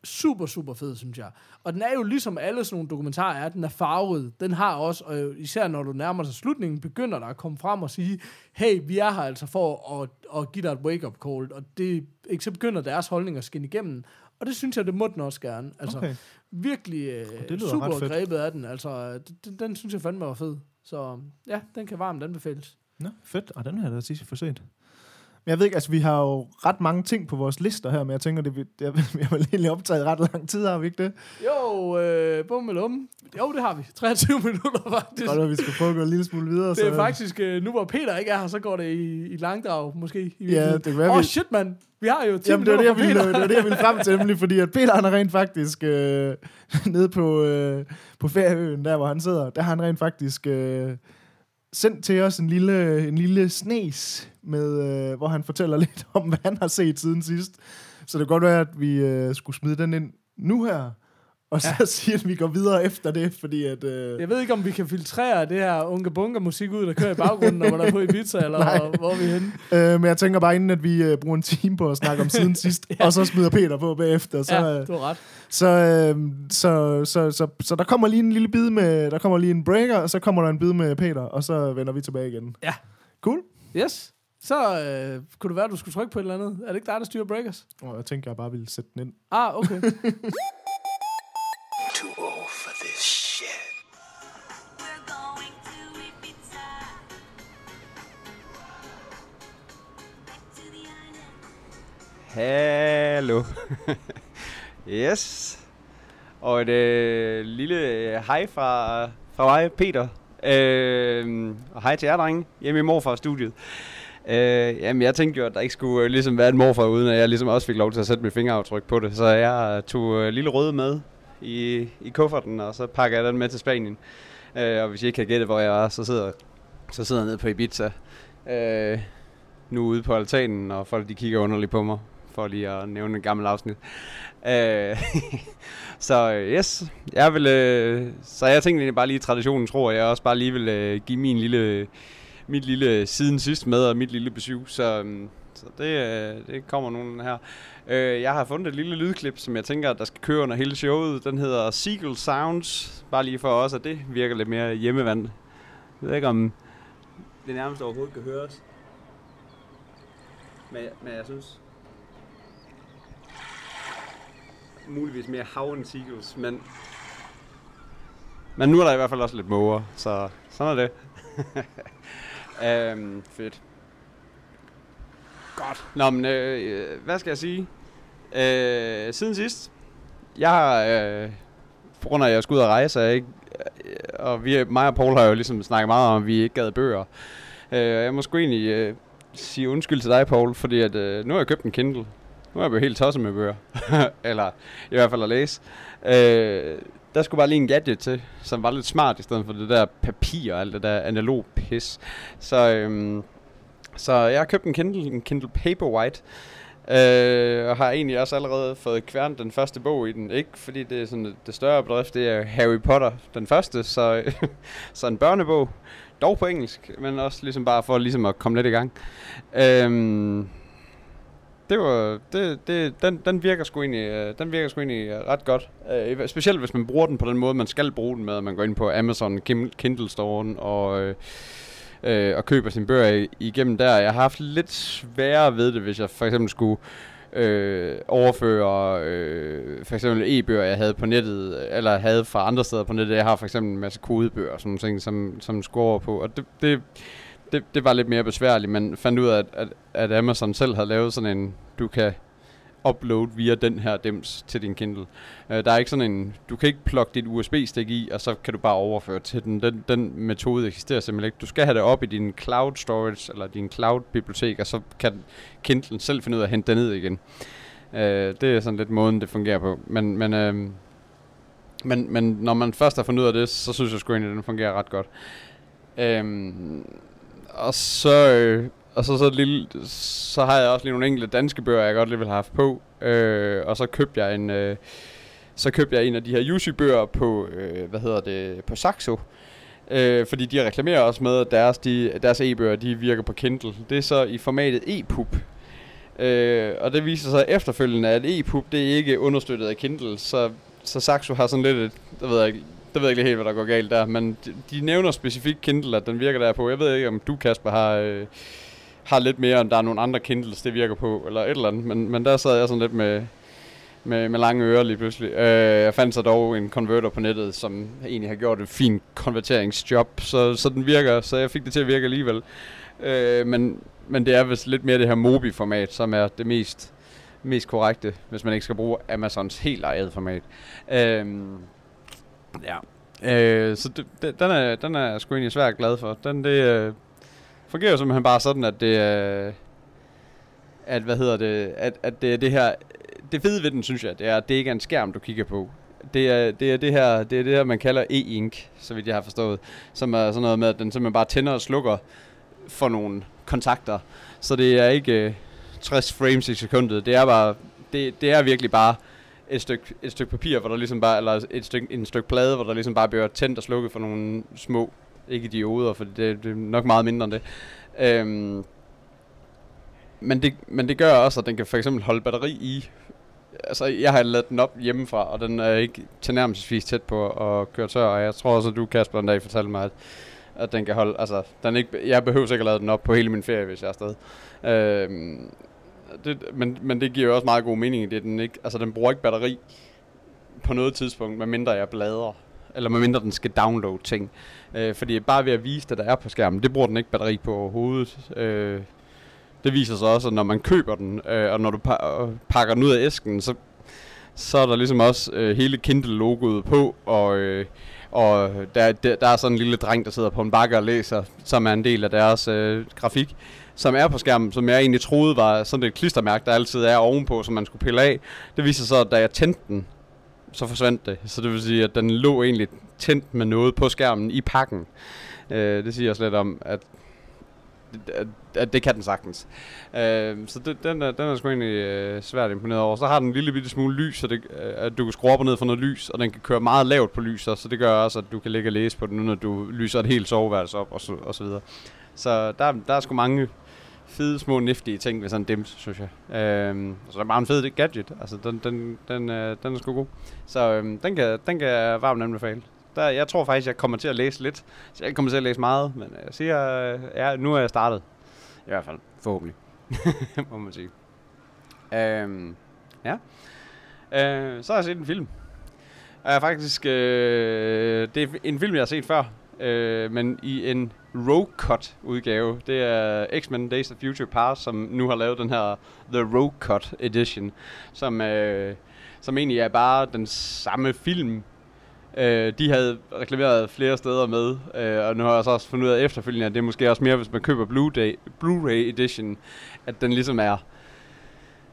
super, super fed, synes jeg. Og den er jo ligesom alle sådan nogle dokumentarer er, den er farvet. Den har også, og især når du nærmer sig slutningen, begynder der at komme frem og sige, hey, vi er her altså for at, at give dig et wake-up call, og det, ikke, så begynder deres holdning at skinne igennem. Og det synes jeg, det må den også gerne. Altså, Okay. virkelig øh, det super grebet af den. Altså, den, den synes jeg fandme var fed. Så ja, den kan varmt anbefales. Nå, fedt. Og den har jeg da sidst for set. Men jeg ved ikke, altså vi har jo ret mange ting på vores lister her, men jeg tænker, det, vi, jeg, vi har vel egentlig optaget ret lang tid, har vi ikke det? Jo, øh, bum eller um. Jo, det har vi. 23 minutter faktisk. Godt, at vi skal prøve at gå en lille smule videre. Det er så, faktisk, øh, nu hvor Peter ikke er her, så går det i, i langdrag, måske. I Ja, det kan være, Åh, vi- oh, shit, mand. Vi har jo 10 Jamen, det var det, jeg ville, det var det, jeg ville frem til, nemlig fordi at Peter, han er rent faktisk øh, nede på, øh, på ferieøen, der hvor han sidder, der har han rent faktisk øh, sendt til os en lille, en lille snes, med, øh, hvor han fortæller lidt om, hvad han har set siden sidst. Så det kan godt være, at vi øh, skulle smide den ind nu her, og så ja. sige, at vi går videre efter det, fordi at... Øh, Jeg ved ikke, om vi kan filtrere det her unge bunker musik ud, der kører i baggrunden, når man er på Ibiza, eller Nej. hvor, hvor er vi henne. øh, men jeg tænker bare, inden at vi øh, bruger en time på at snakke om siden sidst, Ja. og så smider Peter på bagefter, så... ja, øh, du har ret. Så, øh, så, så, så, så der kommer lige en lille bid med, der kommer lige en breaker, og så kommer der en bid med Peter, og så vender vi tilbage igen. Ja. Cool. Yes. Så øh, kunne det være, at du skulle trykke på et eller andet. Er det ikke dig, der styrer breakers? Og jeg tænker, jeg bare ville sætte den ind. Ah, okay. Too old for this shit. Hallo. yes. Og et øh, lille øh, hej fra, fra mig, Peter. Øh, og hej til jer, drenge, hjemme i morfar-studiet. Øh, jamen, jeg tænkte jo, at der ikke skulle øh, ligesom være en morfar, uden at jeg ligesom også fik lov til at sætte mit fingeraftryk på det. Så jeg øh, tog øh, lille røde med i, i kufferten, og så pakker jeg den med til Spanien. Øh, og hvis I ikke kan gætte, hvor jeg er, så sidder, så sidder jeg nede på Ibiza. Øh, nu ude på altanen, og folk de kigger underligt på mig, for lige at nævne en gammel afsnit. Øh, så øh, yes, jeg vil, øh, så jeg tænkte egentlig bare lige traditionen tror jeg også bare lige vil øh, give min lille, mit lille øh, siden sidst med, og mit lille besøg, så, øhm, så det, øh, det kommer nogen her. Øh, jeg har fundet et lille lydklip, som jeg tænker, der skal køre under hele showet. Den hedder Seagull Sounds, bare lige for os, at det virker lidt mere hjemmevand. Jeg ved ikke, om det nærmest overhovedet kan høres. Men, men jeg synes... Muligvis mere hav end seagulls, men... Men nu er der i hvert fald også lidt måger, så sådan er det. øhm, fedt. Godt. Nå, men øh, øh, hvad skal jeg sige? Øh, siden sidst, jeg har, øh, på grund af at jeg skulle ud og rejse, jeg ikke, øh, og vi, mig og Paul har jo ligesom snakket meget om, at vi ikke gad bøger. Øh, jeg må sgu egentlig øh, sige undskyld til dig, Paul, fordi at, øh, nu har jeg købt en Kindle. Nu er jeg blevet helt tosset med bøger. Eller i hvert fald at læse. Øh, der skulle bare lige en gadget til, som var lidt smart, i stedet for det der papir og alt det der analog pis. Så, øhm, så jeg har købt en Kindle, en Kindle Paperwhite. Øh, og har egentlig også allerede fået kværnet den første bog i den. Ikke fordi det er sådan det større bedrift, det er Harry Potter, den første. Så, så en børnebog, dog på engelsk, men også ligesom bare for ligesom at komme lidt i gang. Øhm, det var, det, det, den, den virker sgu egentlig, øh, den virker sgu egentlig øh, ret godt. Øh, specielt hvis man bruger den på den måde, man skal bruge den med, at man går ind på Amazon Kindle Store'en og, øh, øh, og køber sine bøger igennem der. Jeg har haft lidt sværere ved det, hvis jeg for eksempel skulle øh, overføre øh, for eksempel e-bøger, jeg havde på nettet, eller havde fra andre steder på nettet. Jeg har for eksempel en masse kodebøger og sådan nogle ting, som, som skulle over på. Og det, det, det, det var lidt mere besværligt, men fandt ud af, at, at, at Amazon selv havde lavet sådan en, du kan upload via den her dims til din Kindle. Uh, der er ikke sådan en, du kan ikke plukke dit USB-stik i, og så kan du bare overføre til den. Den, den metode eksisterer simpelthen ikke. Du skal have det op i din cloud storage, eller din cloud bibliotek, og så kan Kindlen selv finde ud af at hente det ned igen. Uh, det er sådan lidt måden, det fungerer på. Men, men, uh, men, men når man først har fundet ud af det, så synes jeg sgu egentlig, at den fungerer ret godt. Um, og så, øh, og så, så, lille, så har jeg også lige nogle enkelte danske bøger, jeg godt lige vil have haft på. Øh, og så købte jeg en, øh, så købte jeg en af de her Yushi-bøger på, øh, hvad hedder det, på Saxo. Øh, fordi de reklamerer også med, at deres, de, deres e-bøger, de virker på Kindle. Det er så i formatet e-pub. Øh, og det viser sig efterfølgende, at e-pub, det er ikke understøttet af Kindle, så, så Saxo har sådan lidt et, det ved jeg ikke, der ved jeg ikke helt, hvad der går galt der, men de, de nævner specifikt Kindle, at den virker der på. Jeg ved ikke, om du, Kasper, har, øh, har lidt mere, om der er nogle andre Kindles, det virker på, eller et eller andet. Men, men der sad jeg sådan lidt med, med, med lange ører lige pludselig. Øh, jeg fandt så dog en konverter på nettet, som egentlig har gjort et fint konverteringsjob, så, så den virker, så jeg fik det til at virke alligevel. Øh, men, men det er vist lidt mere det her Mobi-format, som er det mest, mest korrekte, hvis man ikke skal bruge Amazons helt eget format. Øh, Ja. Øh, så det, det, den, er, den er jeg sgu egentlig svært glad for. Den det, øh, fungerer jo simpelthen bare sådan, at det er... at, hvad hedder det, at, at det det her, det fede ved den, synes jeg, det er, at det ikke er en skærm, du kigger på. Det er det, er det her, det er det her, man kalder e-ink, så vidt jeg har forstået, som er sådan noget med, at den simpelthen bare tænder og slukker for nogle kontakter. Så det er ikke øh, 60 frames i sekundet, det er bare, det, det er virkelig bare et stykke, et stykke papir, hvor der ligesom bare, eller et stykke, en stykke plade, hvor der ligesom bare bliver tændt og slukket for nogle små, ikke dioder, for det, det er nok meget mindre end det. Øhm, men det, men det gør også, at den kan for eksempel holde batteri i. Altså, jeg har lavet den op hjemmefra, og den er ikke tilnærmelsesvis tæt på at køre tør, og jeg tror også, at du, Kasper, en dag fortalte mig, at, at den kan holde, altså, den ikke, jeg behøver ikke at lade den op på hele min ferie, hvis jeg er afsted. Øhm, det, men, men det giver jo også meget god mening, det den ikke, altså den bruger ikke batteri på noget tidspunkt, medmindre jeg bladrer, eller medmindre den skal downloade ting. Øh, fordi bare ved at vise, at der er på skærmen, det bruger den ikke batteri på overhovedet. Øh, det viser sig også, at når man køber den, øh, og når du pa- pakker den ud af æsken, så, så er der ligesom også øh, hele Kindle-logoet på, og, øh, og der, der, der er sådan en lille dreng, der sidder på en bakke og læser, som er en del af deres øh, grafik, som er på skærmen, som jeg egentlig troede var sådan et klistermærke, der altid er ovenpå, som man skulle pille af. Det viser sig, at da jeg tændte den, så forsvandt det. Så det vil sige, at den lå egentlig tændt med noget på skærmen i pakken. Øh, det siger også lidt om, at, at, at det kan den sagtens. Øh, så det, den, er, den er sgu egentlig øh, svært imponeret over. Så har den en lille bitte smule lys, så det, øh, at du kan skrue op og ned for noget lys, og den kan køre meget lavt på lys, så det gør også, at du kan ligge og læse på den, når du lyser et helt soveværelse op, og så, og så videre. Så der, der er sgu mange fede, små, niftige ting ved sådan en dims, synes jeg. Øhm, så det er bare en fed gadget. Altså, den, den, den, øh, den er sgu god. Så øhm, den, kan, den kan jeg varmt anbefale. Der, jeg tror faktisk, jeg kommer til at læse lidt. Så jeg kommer til at læse meget, men jeg siger, øh, ja, nu er jeg startet. I hvert fald, forhåbentlig. Må man sige. Øhm, ja. Øh, så har jeg set en film. Er faktisk, øh, det er en film, jeg har set før, øh, men i en Rogue Cut udgave. Det er X-Men Days of Future Past, som nu har lavet den her The Rogue Cut Edition, som, øh, som egentlig er bare den samme film. Øh, de havde reklameret flere steder med, øh, og nu har jeg så også fundet ud af efterfølgende, at det er måske også mere, hvis man køber Blu-ray, Blu-ray Edition, at den ligesom er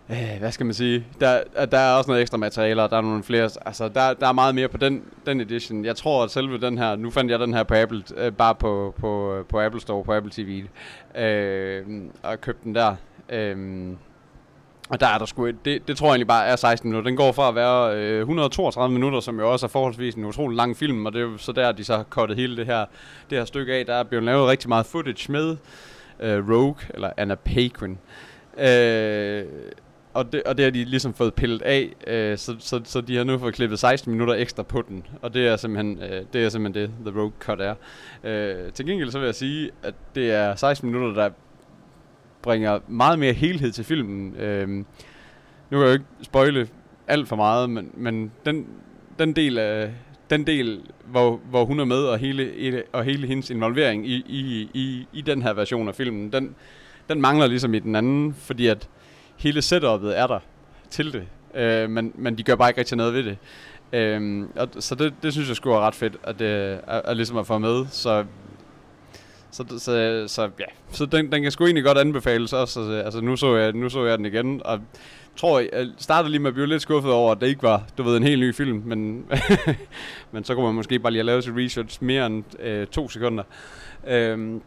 Øh, hvad skal man sige? Der, at der er også noget ekstra materialer, der er nogle flere, altså der, der er meget mere på den, den edition. Jeg tror, at selve den her, nu fandt jeg den her på Apple, øh, bare på, på, på Apple Store, på Apple TV, øh, og købte den der. Øh, og der er der sgu, et- det, det tror jeg egentlig bare er 16 minutter. Den går fra at være øh, 132 minutter, som jo også er forholdsvis en utrolig lang film, og det er jo så der, de så har kottet hele det her, det her stykke af. Der er blevet lavet rigtig meget footage med øh, Rogue, eller Anna Paquin. Øh, og det, og det har de ligesom fået pillet af, øh, så, så, så de har nu fået klippet 16 minutter ekstra på den. Og det er simpelthen, øh, det, er simpelthen det, The Rogue Cut er. Øh, til gengæld så vil jeg sige, at det er 16 minutter, der bringer meget mere helhed til filmen. Øh, nu kan jeg jo ikke spoile alt for meget, men, men den, den del af den del, hvor, hvor hun er med, og hele, og hele hendes involvering i, i, i, i den her version af filmen, den, den mangler ligesom i den anden, fordi at hele setupet er der til det, øh, men, men de gør bare ikke rigtig noget ved det. Øh, og, så det, det synes jeg skulle være ret fedt, at, at, at, at ligesom at få med, så så, så, så ja, så den, den kan sgu egentlig godt anbefales også. Altså, altså nu, så jeg, nu så jeg den igen, og tror, jeg startede lige med at blive lidt skuffet over, at det ikke var, du ved, en helt ny film, men, men så kunne man måske bare lige have lavet sit research mere end øh, to sekunder. Øh,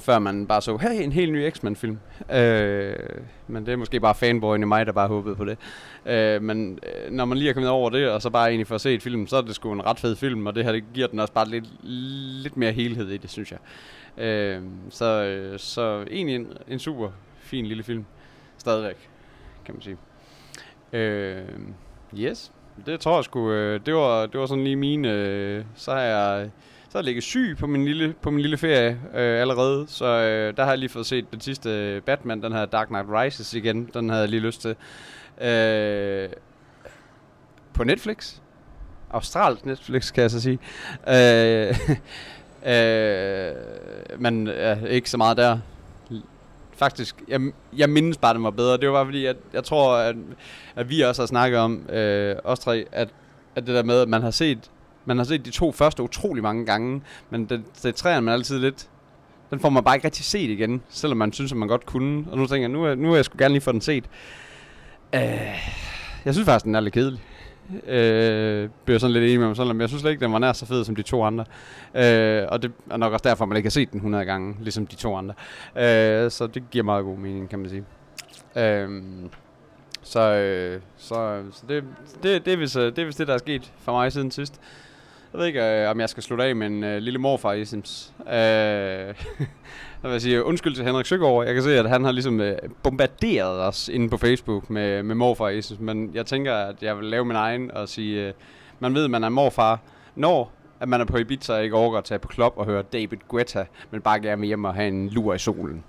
før man bare så, hey, en helt ny X-Men-film. Øh, men det er måske bare fanboyen i mig, der bare håbede på det. Øh, men øh, når man lige er kommet over det, og så bare egentlig får set filmen, så er det sgu en ret fed film, og det her det giver den også bare lidt, lidt mere helhed i det, synes jeg. Øh, så, øh, så egentlig en, en super fin lille film. Stadigvæk, kan man sige. Øh, yes, det tror jeg sgu, øh, det, var, det var sådan lige mine, øh, så har jeg så har jeg ligget syg på min lille, på min lille ferie øh, allerede, så øh, der har jeg lige fået set den sidste øh, Batman, den her Dark Knight Rises igen, den havde jeg lige lyst til. Øh, på Netflix. Australsk Netflix, kan jeg så sige. Øh, øh, men ja, ikke så meget der. Faktisk, jeg, jeg mindes bare, den var bedre. Det var bare fordi, at jeg tror, at, at vi også har snakket om, øh, os tre, at, at det der med, at man har set man har set de to første utrolig mange gange, men det, det træer man altid lidt. Den får man bare ikke rigtig set igen, selvom man synes, at man godt kunne. Og nu tænker jeg, nu, er- nu er jeg sgu gerne lige få den set. Øh, jeg synes faktisk, den er lidt kedelig. Øh, bliver sådan lidt enig med mig selv, men jeg synes slet ikke, den var nær så fed som de to andre. Øh, og det er nok også derfor, man ikke har set den 100 gange, ligesom de to andre. Øh, så det giver meget god mening, kan man sige. Øh, så, øh, så, så det, det, det, er vist, øh, det er vist det, der er sket for mig siden sidst. Jeg ved ikke, øh, om jeg skal slutte af med en øh, lille morfar i Sims. Øh, jeg vil sige undskyld til Henrik Søgaard. Jeg kan se, at han har ligesom øh, bombarderet os inde på Facebook med, med morfar Jesus, Men jeg tænker, at jeg vil lave min egen og sige, øh, man ved, at man er morfar, når at man er på Ibiza og ikke overgår at tage på klub og høre David Guetta, men bare gerne vil hjem og have en lur i solen.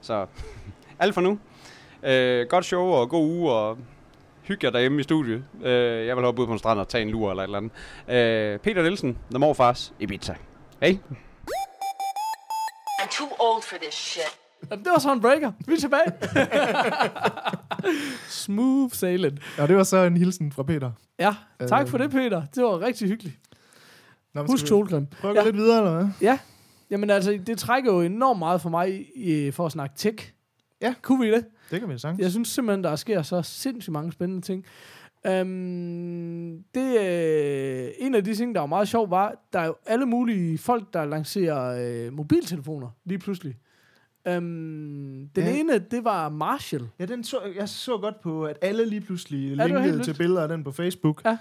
Så alt for nu. Øh, godt show og god uge, og hygge jer derhjemme i studiet. Øh, jeg vil hoppe ud på en strand og tage en lur eller et eller andet. Øh, Peter Nielsen, The Morfars, Ibiza. Hej. Too old for this shit. Det var så en breaker. Vi er tilbage. Smooth sailing. Og det var så en hilsen fra Peter. Ja, tak Øh. for det, Peter. Det var rigtig hyggeligt. Nå, Husk solcreme. Prøve at gå Ja. lidt videre, eller hvad? Ja, jamen altså, det trækker jo enormt meget for mig i, for at snakke tech. Ja. Kunne vi det? Det kan vi sagtens. Jeg synes simpelthen, der sker så sindssygt mange spændende ting. Um, det, øh, en af de ting, der var meget sjov, var, der er jo alle mulige folk, der lancerer øh, mobiltelefoner lige pludselig. Um, den Ja. ene, det var Marshall. Ja, den så, jeg så godt på, at alle lige pludselig helt linkede til billeder af den på Facebook. Ja.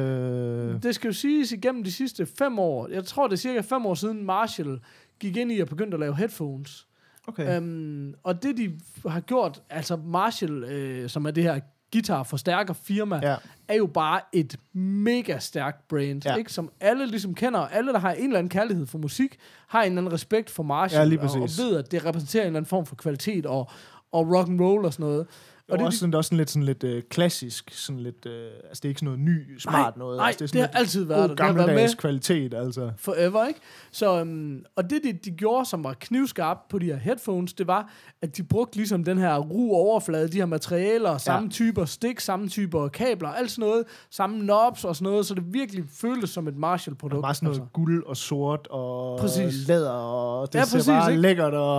Øh, Det skal jo siges igennem de sidste fem år. Jeg tror, det er cirka fem år siden Marshall gik ind i og begyndte at lave headphones. okay. Um, og det, de har gjort, altså Marshall, øh, som er det her guitar forstærker firma, ja. er jo bare et mega stærkt brand, Ja. ikke? som alle ligesom kender. Alle, der har en eller anden kærlighed for musik, har en eller anden respekt for Marshall, Ja, og, og ved, at det repræsenterer en eller anden form for kvalitet og, og rock and roll og sådan noget. Og Og det er også, sådan, det er også sådan lidt, sådan lidt øh, klassisk, sådan lidt, øh, altså det er ikke sådan noget ny, smart noget. nej, altså, det, sådan det har altid været god der. Det har været med gammeldags kvalitet, altså. forever, ikke? Så, um, og det, de, de gjorde, som var knivskarpt på de her headphones, det var, at de brugte ligesom den her ru overflade, de her materialer, samme typer stik, samme typer kabler, alt sådan noget, samme knobs og sådan noget, så det virkelig føltes som et Marshall-produkt. Meget sådan noget altså. guld og sort og Præcis. læder, og det Ja, ser præcis, bare ikke? lækkert og...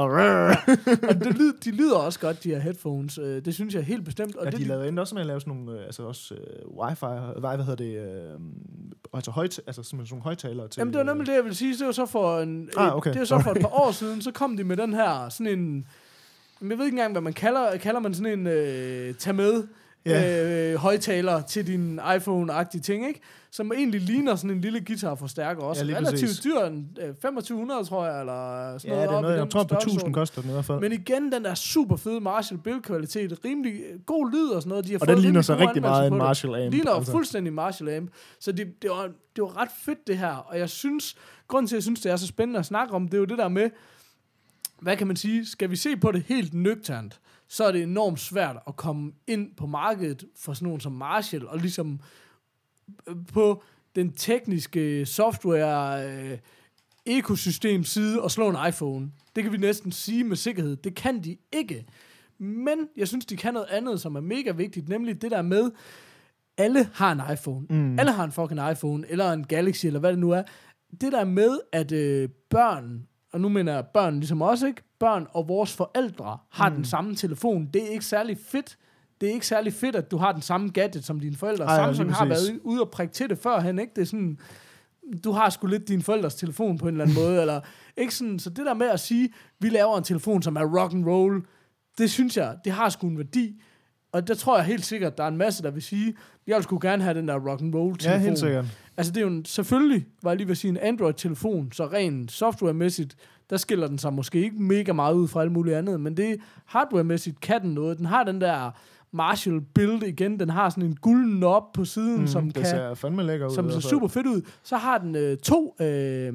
og det de lyder også godt, de her headphones. Øh, det synes jeg helt bestemt. Og Ja, det, de lavede endda også med at lave sådan nogle, øh, altså også øh, wifi, hvad, hvad hedder det, øh, altså, højt, altså sådan nogle højtalere til... Jamen, det var nemlig det, jeg vil sige. Det var så for, en, Ah, et- okay. det var så for et par år siden, så kom de med den her, sådan en... Jeg ved ikke engang, hvad man kalder. Kalder man sådan en øh, tag med Ja. øh, højtaler til din iPhone-agtige ting, ikke? Som egentlig ligner sådan en lille guitarforstærker også. Ja, Relativt præcis. dyr, en, øh, 2500 tror jeg, eller sådan Ja, det er noget, jeg tror på 1000 størrelsesorden. koster den i hvert fald. Men igen, den der super fede Marshall build-kvalitet, rimelig øh, god lyd og sådan noget. De har og fået den ligner så rigtig meget en. Marshall amp. ligner altså. fuldstændig Marshall amp. Så det, det, var, det var ret fedt det her. Og jeg synes, grunden til, at jeg synes, det er så spændende at snakke om, det er jo det der med, hvad kan man sige, skal vi se på det helt nøgternt, så er det enormt svært at komme ind på markedet for sådan nogen som Marshall, og ligesom øh, på den tekniske software øh, ekosystem side og slå en iPhone. Det kan vi næsten sige med sikkerhed. Det kan de ikke. Men jeg synes, de kan noget andet, som er mega vigtigt, nemlig det der med, alle har en iPhone. Mm. Alle har en fucking iPhone, eller en Galaxy, eller hvad det nu er. Det der med, at øh, børn, og nu mener jeg børn ligesom også, ikke? Børn og vores forældre har mm. den samme telefon. Det er ikke særlig fedt. Det er ikke særlig fedt, at du har den samme gadget som dine forældre. Ej, Samsung har været ude og prikke til det førhen, ikke? Det er sådan, du har sgu lidt din forældres telefon på en eller anden måde, eller ikke sådan, så det der med at sige, vi laver en telefon, som er rock and roll, det synes jeg, det har sgu en værdi. Og der tror jeg helt sikkert, der er en masse, der vil sige, jeg vil sgu gerne have den der rock and roll telefon. Ja, helt sikkert. Altså det er jo en, selvfølgelig, var jeg lige ved at sige, en Android-telefon, så rent softwaremæssigt, der skiller den sig måske ikke mega meget ud fra alt muligt andet, men det hardwaremæssigt kan den noget. Den har den der Marshall build igen, den har sådan en gulden op på siden, mm, som det kan ser fandme lækker ud. som ser super fedt ud. Så har den øh, to øh,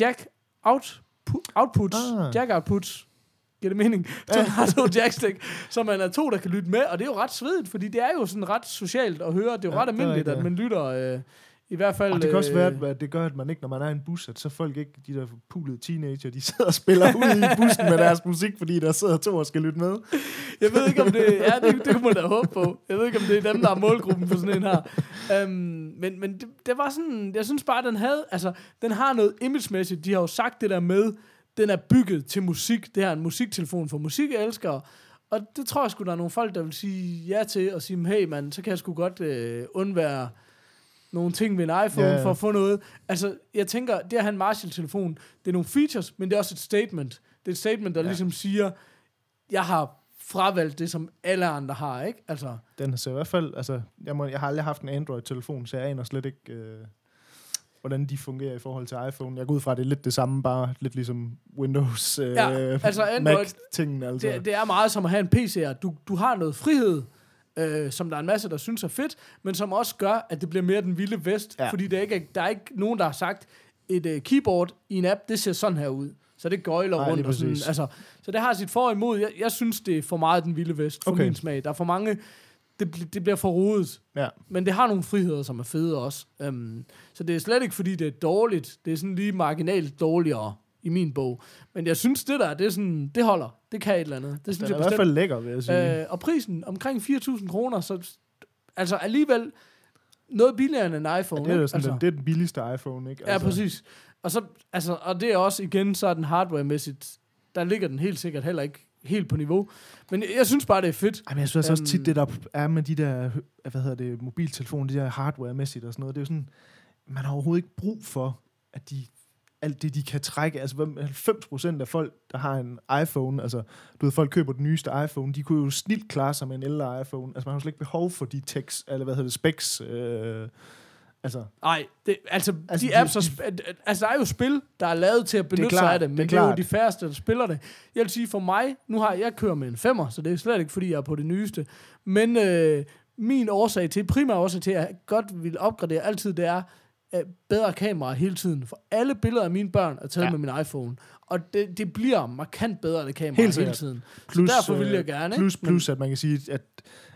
jack out, pu- outputs, Ah. jack outputs, giver det mening? Så den har to jackstick, så man er to, der kan lytte med, og det er jo ret svedigt, fordi det er jo sådan ret socialt at høre. Det er jo Ja, ret det almindeligt, at man lytter øh, i hvert fald... Og det kan også øh, være, at det gør, at man ikke, når man er i en bus, at så folk ikke, de der pulede teenager, de sidder og spiller ud i bussen med deres musik, fordi der sidder to og skal lytte med. Jeg ved ikke, om det... Ja, det, det kunne man da håbe på. Jeg ved ikke, om det er dem, der er målgruppen for sådan en her. Um, men men det, det var sådan... Jeg synes bare, den havde... Altså, den har noget imagemæssigt. De har jo sagt det der med, den er bygget til musik. Det her er en musiktelefon for musikelskere. Og det tror jeg sgu, der er nogle folk, der vil sige ja til, og sige, hey mand, så kan jeg sgu godt øh, undvære nogle ting ved en iPhone ja. for at få noget. Altså, jeg tænker, det at have en Marshall-telefon, det er nogle features, men det er også et statement. Det er et statement, der ja. ligesom siger, jeg har fravalgt det, som alle andre har, ikke? Altså, Den ser i hvert fald, altså, jeg, må, jeg har aldrig haft en Android-telefon, så jeg aner slet ikke, øh, hvordan de fungerer i forhold til iPhone. Jeg går ud fra, at det er lidt det samme, bare lidt ligesom Windows, øh, Ja, altså Android- Mac-tingen. Altså. det, det er meget som at have en PC. Du, du har noget frihed, øh, som der er en masse, der synes er fedt, men som også gør, at det bliver mere den vilde vest, Ja. fordi der er, ikke, der er ikke nogen, der har sagt, et øh, keyboard i en app, det ser sådan her ud. Så det gøjler Nej, rundt. Og sådan, præcis. altså, så det har sit for og imod. Jeg, jeg synes, det er for meget den vilde vest, for Okay. min smag. Der er for mange... Det, det bliver for rodet. Ja. Men det har nogle friheder, som er fede også. Um, så det er slet ikke, fordi det er dårligt. Det er sådan lige marginalt dårligere i min bog. Men jeg synes, det der, det, er sådan, det holder. Det kan et eller andet. Det synes Den er jeg i hvert fald lækker, vil jeg sige. Øh, og prisen omkring 4.000 kroner, så altså alligevel noget billigere end en iPhone. det, er sådan, altså, den, det er den billigste iPhone, ikke? Ja, præcis. Og, så, altså, og det er også igen sådan hardware-mæssigt, der ligger den helt sikkert heller ikke helt på niveau. Men jeg, synes bare, det er fedt. Ej, men jeg synes også Øhm. tit, det der er med de der, hvad hedder det, mobiltelefoner, de der hardware-mæssigt og sådan noget, det er jo sådan, man har overhovedet ikke brug for, at de alt det, de kan trække. Altså, hvem- 90% af folk, der har en iPhone, altså, du ved, folk køber den nyeste iPhone, de kunne jo snilt klare sig med en ældre iPhone. Altså, man har jo slet ikke behov for de tekst, eller hvad hedder det, specs. Øh, altså, Nej, det, altså, Altså, de de- apps, er, sp- altså, der er jo spil, der er lavet til at benytte klart, sig af det, men det er det er, jo de færreste, der spiller det. Jeg vil sige, for mig, nu har jeg kører med en femmer, så det er slet ikke, fordi jeg er på det nyeste, men øh, min årsag til, primær årsag til, at jeg godt vil opgradere altid, det er øh, bedre kamera hele tiden. For alle billeder af mine børn er taget Ja. med min iPhone, og det, det bliver markant bedre, det kamera hele sikkert. tiden. plus, så derfor vil øh, jeg gerne. plus, ikke? plus, at man kan sige, at,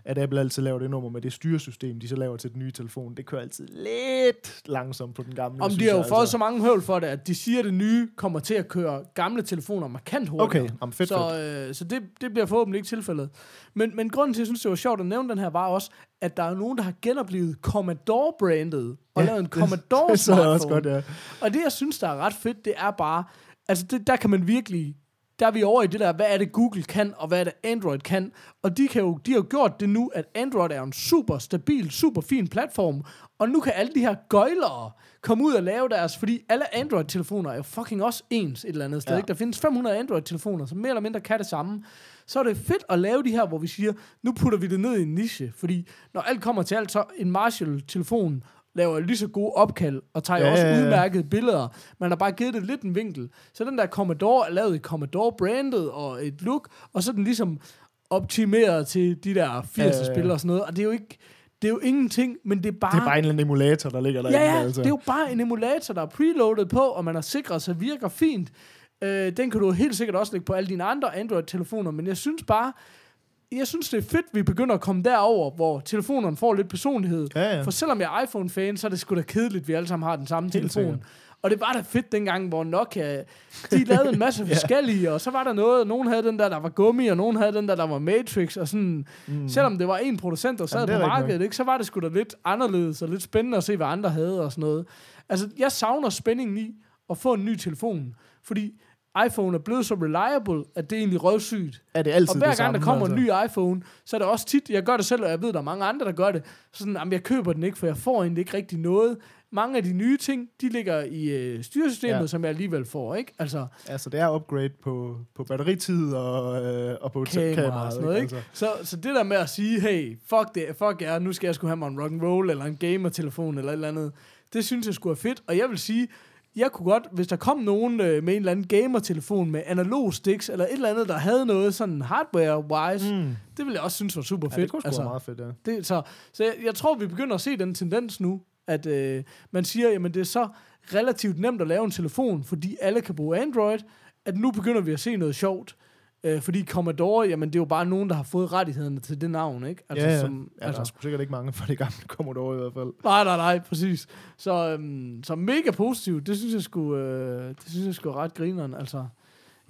at Apple altid laver det nummer med det styresystem, de så laver til den nye telefon. Det kører altid lidt langsomt på den gamle. Om de har jo altså. fået så mange høvl for det, at de siger, at det nye kommer til at køre gamle telefoner markant hurtigere. Okay, om fedt, fedt. Så, øh, så det, det bliver forhåbentlig ikke tilfældet. Men, men grunden til, at jeg synes, det var sjovt at nævne den her, var også, at der er nogen, der har genoplevet Commodore-brandet og Ja, lavet en det- Commodore Det jeg også godt, ja. Og det, jeg synes, der er ret fedt, det er bare, altså det, der kan man virkelig, der er vi over i det der, hvad er det Google kan, og hvad er det Android kan. Og de, kan jo, de har jo gjort det nu, at Android er en super stabil, super fin platform, og nu kan alle de her gøjlere komme ud og lave deres, fordi alle Android-telefoner er jo fucking også ens et eller andet sted. Ja. Ikke? Der findes 500 Android-telefoner, som mere eller mindre kan det samme. Så er det fedt at lave de her, hvor vi siger, nu putter vi det ned i en niche, fordi når alt kommer til alt, så en Marshall-telefon laver lige så gode opkald, og tager ja, også ja, ja. udmærkede billeder. Man har bare givet det lidt en vinkel. Så den der Commodore er lavet i Commodore-brandet og et look, og så er den ligesom optimeret til de der 80'er Ja, ja, ja. spil og sådan noget. Og det er jo ikke, det er jo ingenting, men det er bare... Det er bare en eller anden emulator, der ligger derinde. Ja, ja, altså. det er jo bare en emulator, der er preloadet på, og man har sikret sig virker fint. Øh, den kan du helt sikkert også lægge på alle dine andre Android-telefoner, men jeg synes bare, jeg synes, det er fedt, vi begynder at komme derover, hvor telefonerne får lidt personlighed. Ja, ja. For selvom jeg er iPhone-fan, så er det sgu da kedeligt, at vi alle sammen har den samme Helt telefon. sikkert. Og det var da fedt dengang, hvor Nokia, de lavede en masse forskellige, og så var der noget, nogen havde den der, der var gummi, og nogen havde den der, der var Matrix, og sådan, mm. selvom det var en producent, der sad Jamen, på markedet, ikke, så var det sgu da lidt anderledes, og lidt spændende at se, hvad andre havde, og sådan noget. Altså, jeg savner spændingen i at få en ny telefon, fordi iPhone er blevet så reliable, at det er egentlig røvsygt. er det altid Og hver det gang der kommer altså. en ny iPhone, så er det også tit, jeg gør det selv, og jeg ved, der er mange andre, der gør det. Så sådan, jamen, jeg køber den ikke, for jeg får egentlig ikke rigtig noget. Mange af de nye ting, de ligger i øh, styresystemet, Ja. som jeg alligevel får, ikke? Altså, Altså, det er upgrade på, på batteritid og, øh, og på kamera kameraet. og sådan noget, ikke? Altså. Så, så det der med at sige, hey, fuck det, fuck jer, nu skal jeg sgu have mig en rock'n'roll, eller en gamer-telefon, eller et eller andet, det synes jeg skulle er fedt. Og jeg vil sige, jeg kunne godt, hvis der kom nogen øh, med en eller anden gamer-telefon med analog sticks, eller et eller andet, der havde noget sådan hardware-wise, mm. det ville jeg også synes var super Ja, fedt. det kunne altså, være meget fedt, ja. Det, så så jeg, jeg tror, vi begynder at se den tendens nu, at øh, man siger, jamen det er så relativt nemt at lave en telefon, fordi alle kan bruge Android, at nu begynder vi at se noget sjovt. Øh, fordi Commodore, jamen det er jo bare nogen, der har fået rettighederne til det navn, ikke? Altså, ja, ja. Som, ja, der er altså, sgu sikkert ikke mange fra det gamle Commodore i hvert fald. nej, nej, nej, præcis. Så, øhm, så mega positivt, det synes jeg skulle, øh, det synes jeg skulle ret grineren, altså.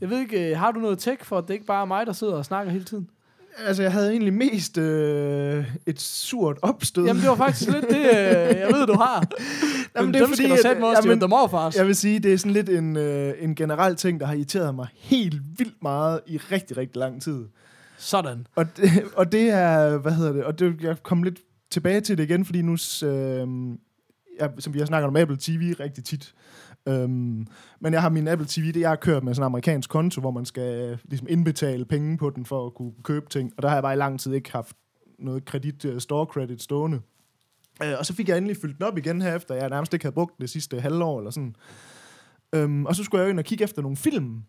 Jeg ved ikke, øh, har du noget tech for, at det ikke bare er mig, der sidder og snakker hele tiden? Altså, jeg havde egentlig mest øh, et surt opstød. Jamen, det var faktisk lidt det, øh, jeg ved, du har. Jamen, det er dem fordi, skal der sætte mig også jamen, til morfars. Jeg vil sige, det er sådan lidt en, øh, en generel ting, der har irriteret mig helt vildt meget i rigtig, rigtig lang tid. Sådan. Og det, og det er, hvad hedder det, og det, jeg kom lidt tilbage til det igen, fordi nu, øh, jeg, som vi har snakket om Apple TV rigtig tit, øhm, men jeg har min Apple TV, det jeg har kørt med sådan en amerikansk konto, hvor man skal øh, ligesom indbetale penge på den for at kunne købe ting, og der har jeg bare i lang tid ikke haft noget kredit, uh, store credit stående. Øh, og så fik jeg endelig fyldt den op igen her efter, jeg nærmest ikke havde brugt den det sidste halvår eller sådan. Øhm, og så skulle jeg jo ind og kigge efter nogle film,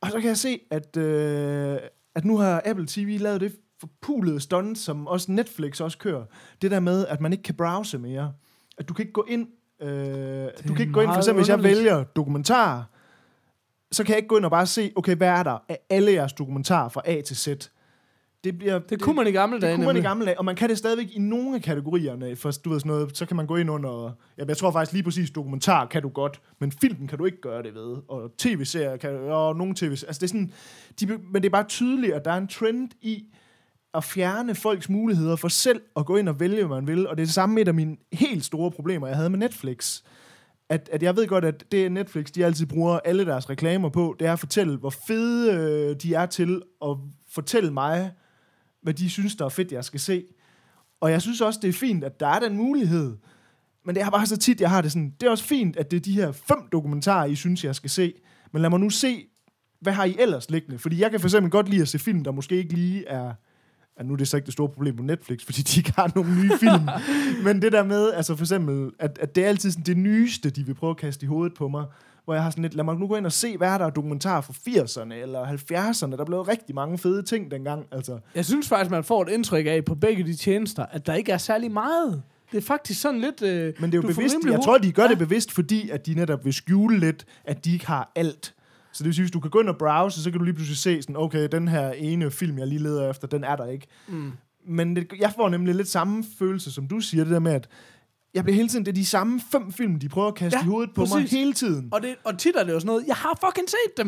og så kan jeg se, at, øh, at nu har Apple TV lavet det forpulede stunt, som også Netflix også kører. Det der med, at man ikke kan browse mere. At du kan ikke gå ind, øh, du kan ikke gå ind, for eksempel hvis jeg underligt. vælger dokumentar, så kan jeg ikke gå ind og bare se, okay, hvad er der af alle jeres dokumentarer fra A til Z. Det det bliver... Det kunne man i gamle dage, Det kunne man i gamle dage, og man kan det stadigvæk i nogle af kategorierne. For du ved sådan noget, så kan man gå ind under... Ja, jeg tror faktisk lige præcis, dokumentar kan du godt, men filmen kan du ikke gøre det ved. Og tv-serier kan og nogle tv Altså det er sådan... De, men det er bare tydeligt, at der er en trend i at fjerne folks muligheder for selv at gå ind og vælge, hvad man vil. Og det er det samme med et af mine helt store problemer, jeg havde med Netflix. At, at jeg ved godt, at det Netflix, de altid bruger alle deres reklamer på, det er at fortælle, hvor fede øh, de er til at fortælle mig, hvad de synes, der er fedt, jeg skal se. Og jeg synes også, det er fint, at der er den mulighed. Men det er bare så tit, jeg har det sådan, det er også fint, at det er de her fem dokumentarer, I synes, jeg skal se. Men lad mig nu se, hvad har I ellers liggende? Fordi jeg kan for eksempel godt lide at se film, der måske ikke lige er... Ja, nu er det så ikke det store problem på Netflix, fordi de ikke har nogen nye film. Men det der med, altså for eksempel, at, at det er altid sådan det nyeste, de vil prøve at kaste i hovedet på mig. Hvor jeg har sådan lidt, lad mig nu gå ind og se, hvad er der dokumentarer fra 80'erne eller 70'erne. Der blev rigtig mange fede ting dengang. Altså, Jeg synes faktisk, man får et indtryk af på begge de tjenester, at der ikke er særlig meget. Det er faktisk sådan lidt... Øh, Men det er jo bevidst. Jeg tror, de gør Ja. det bevidst, fordi at de netop vil skjule lidt, at de ikke har alt. Så det vil sige, hvis du kan gå ind og browse, så kan du lige pludselig se sådan, okay, den her ene film, jeg lige leder efter, den er der ikke. Mm. Men det, jeg får nemlig lidt samme følelse, som du siger, det der med, at jeg bliver hele tiden, det er de samme fem film, de prøver at kaste Ja, i hovedet på mig præcis. hele tiden. Og, det, og tit er det jo sådan noget, jeg har fucking set dem.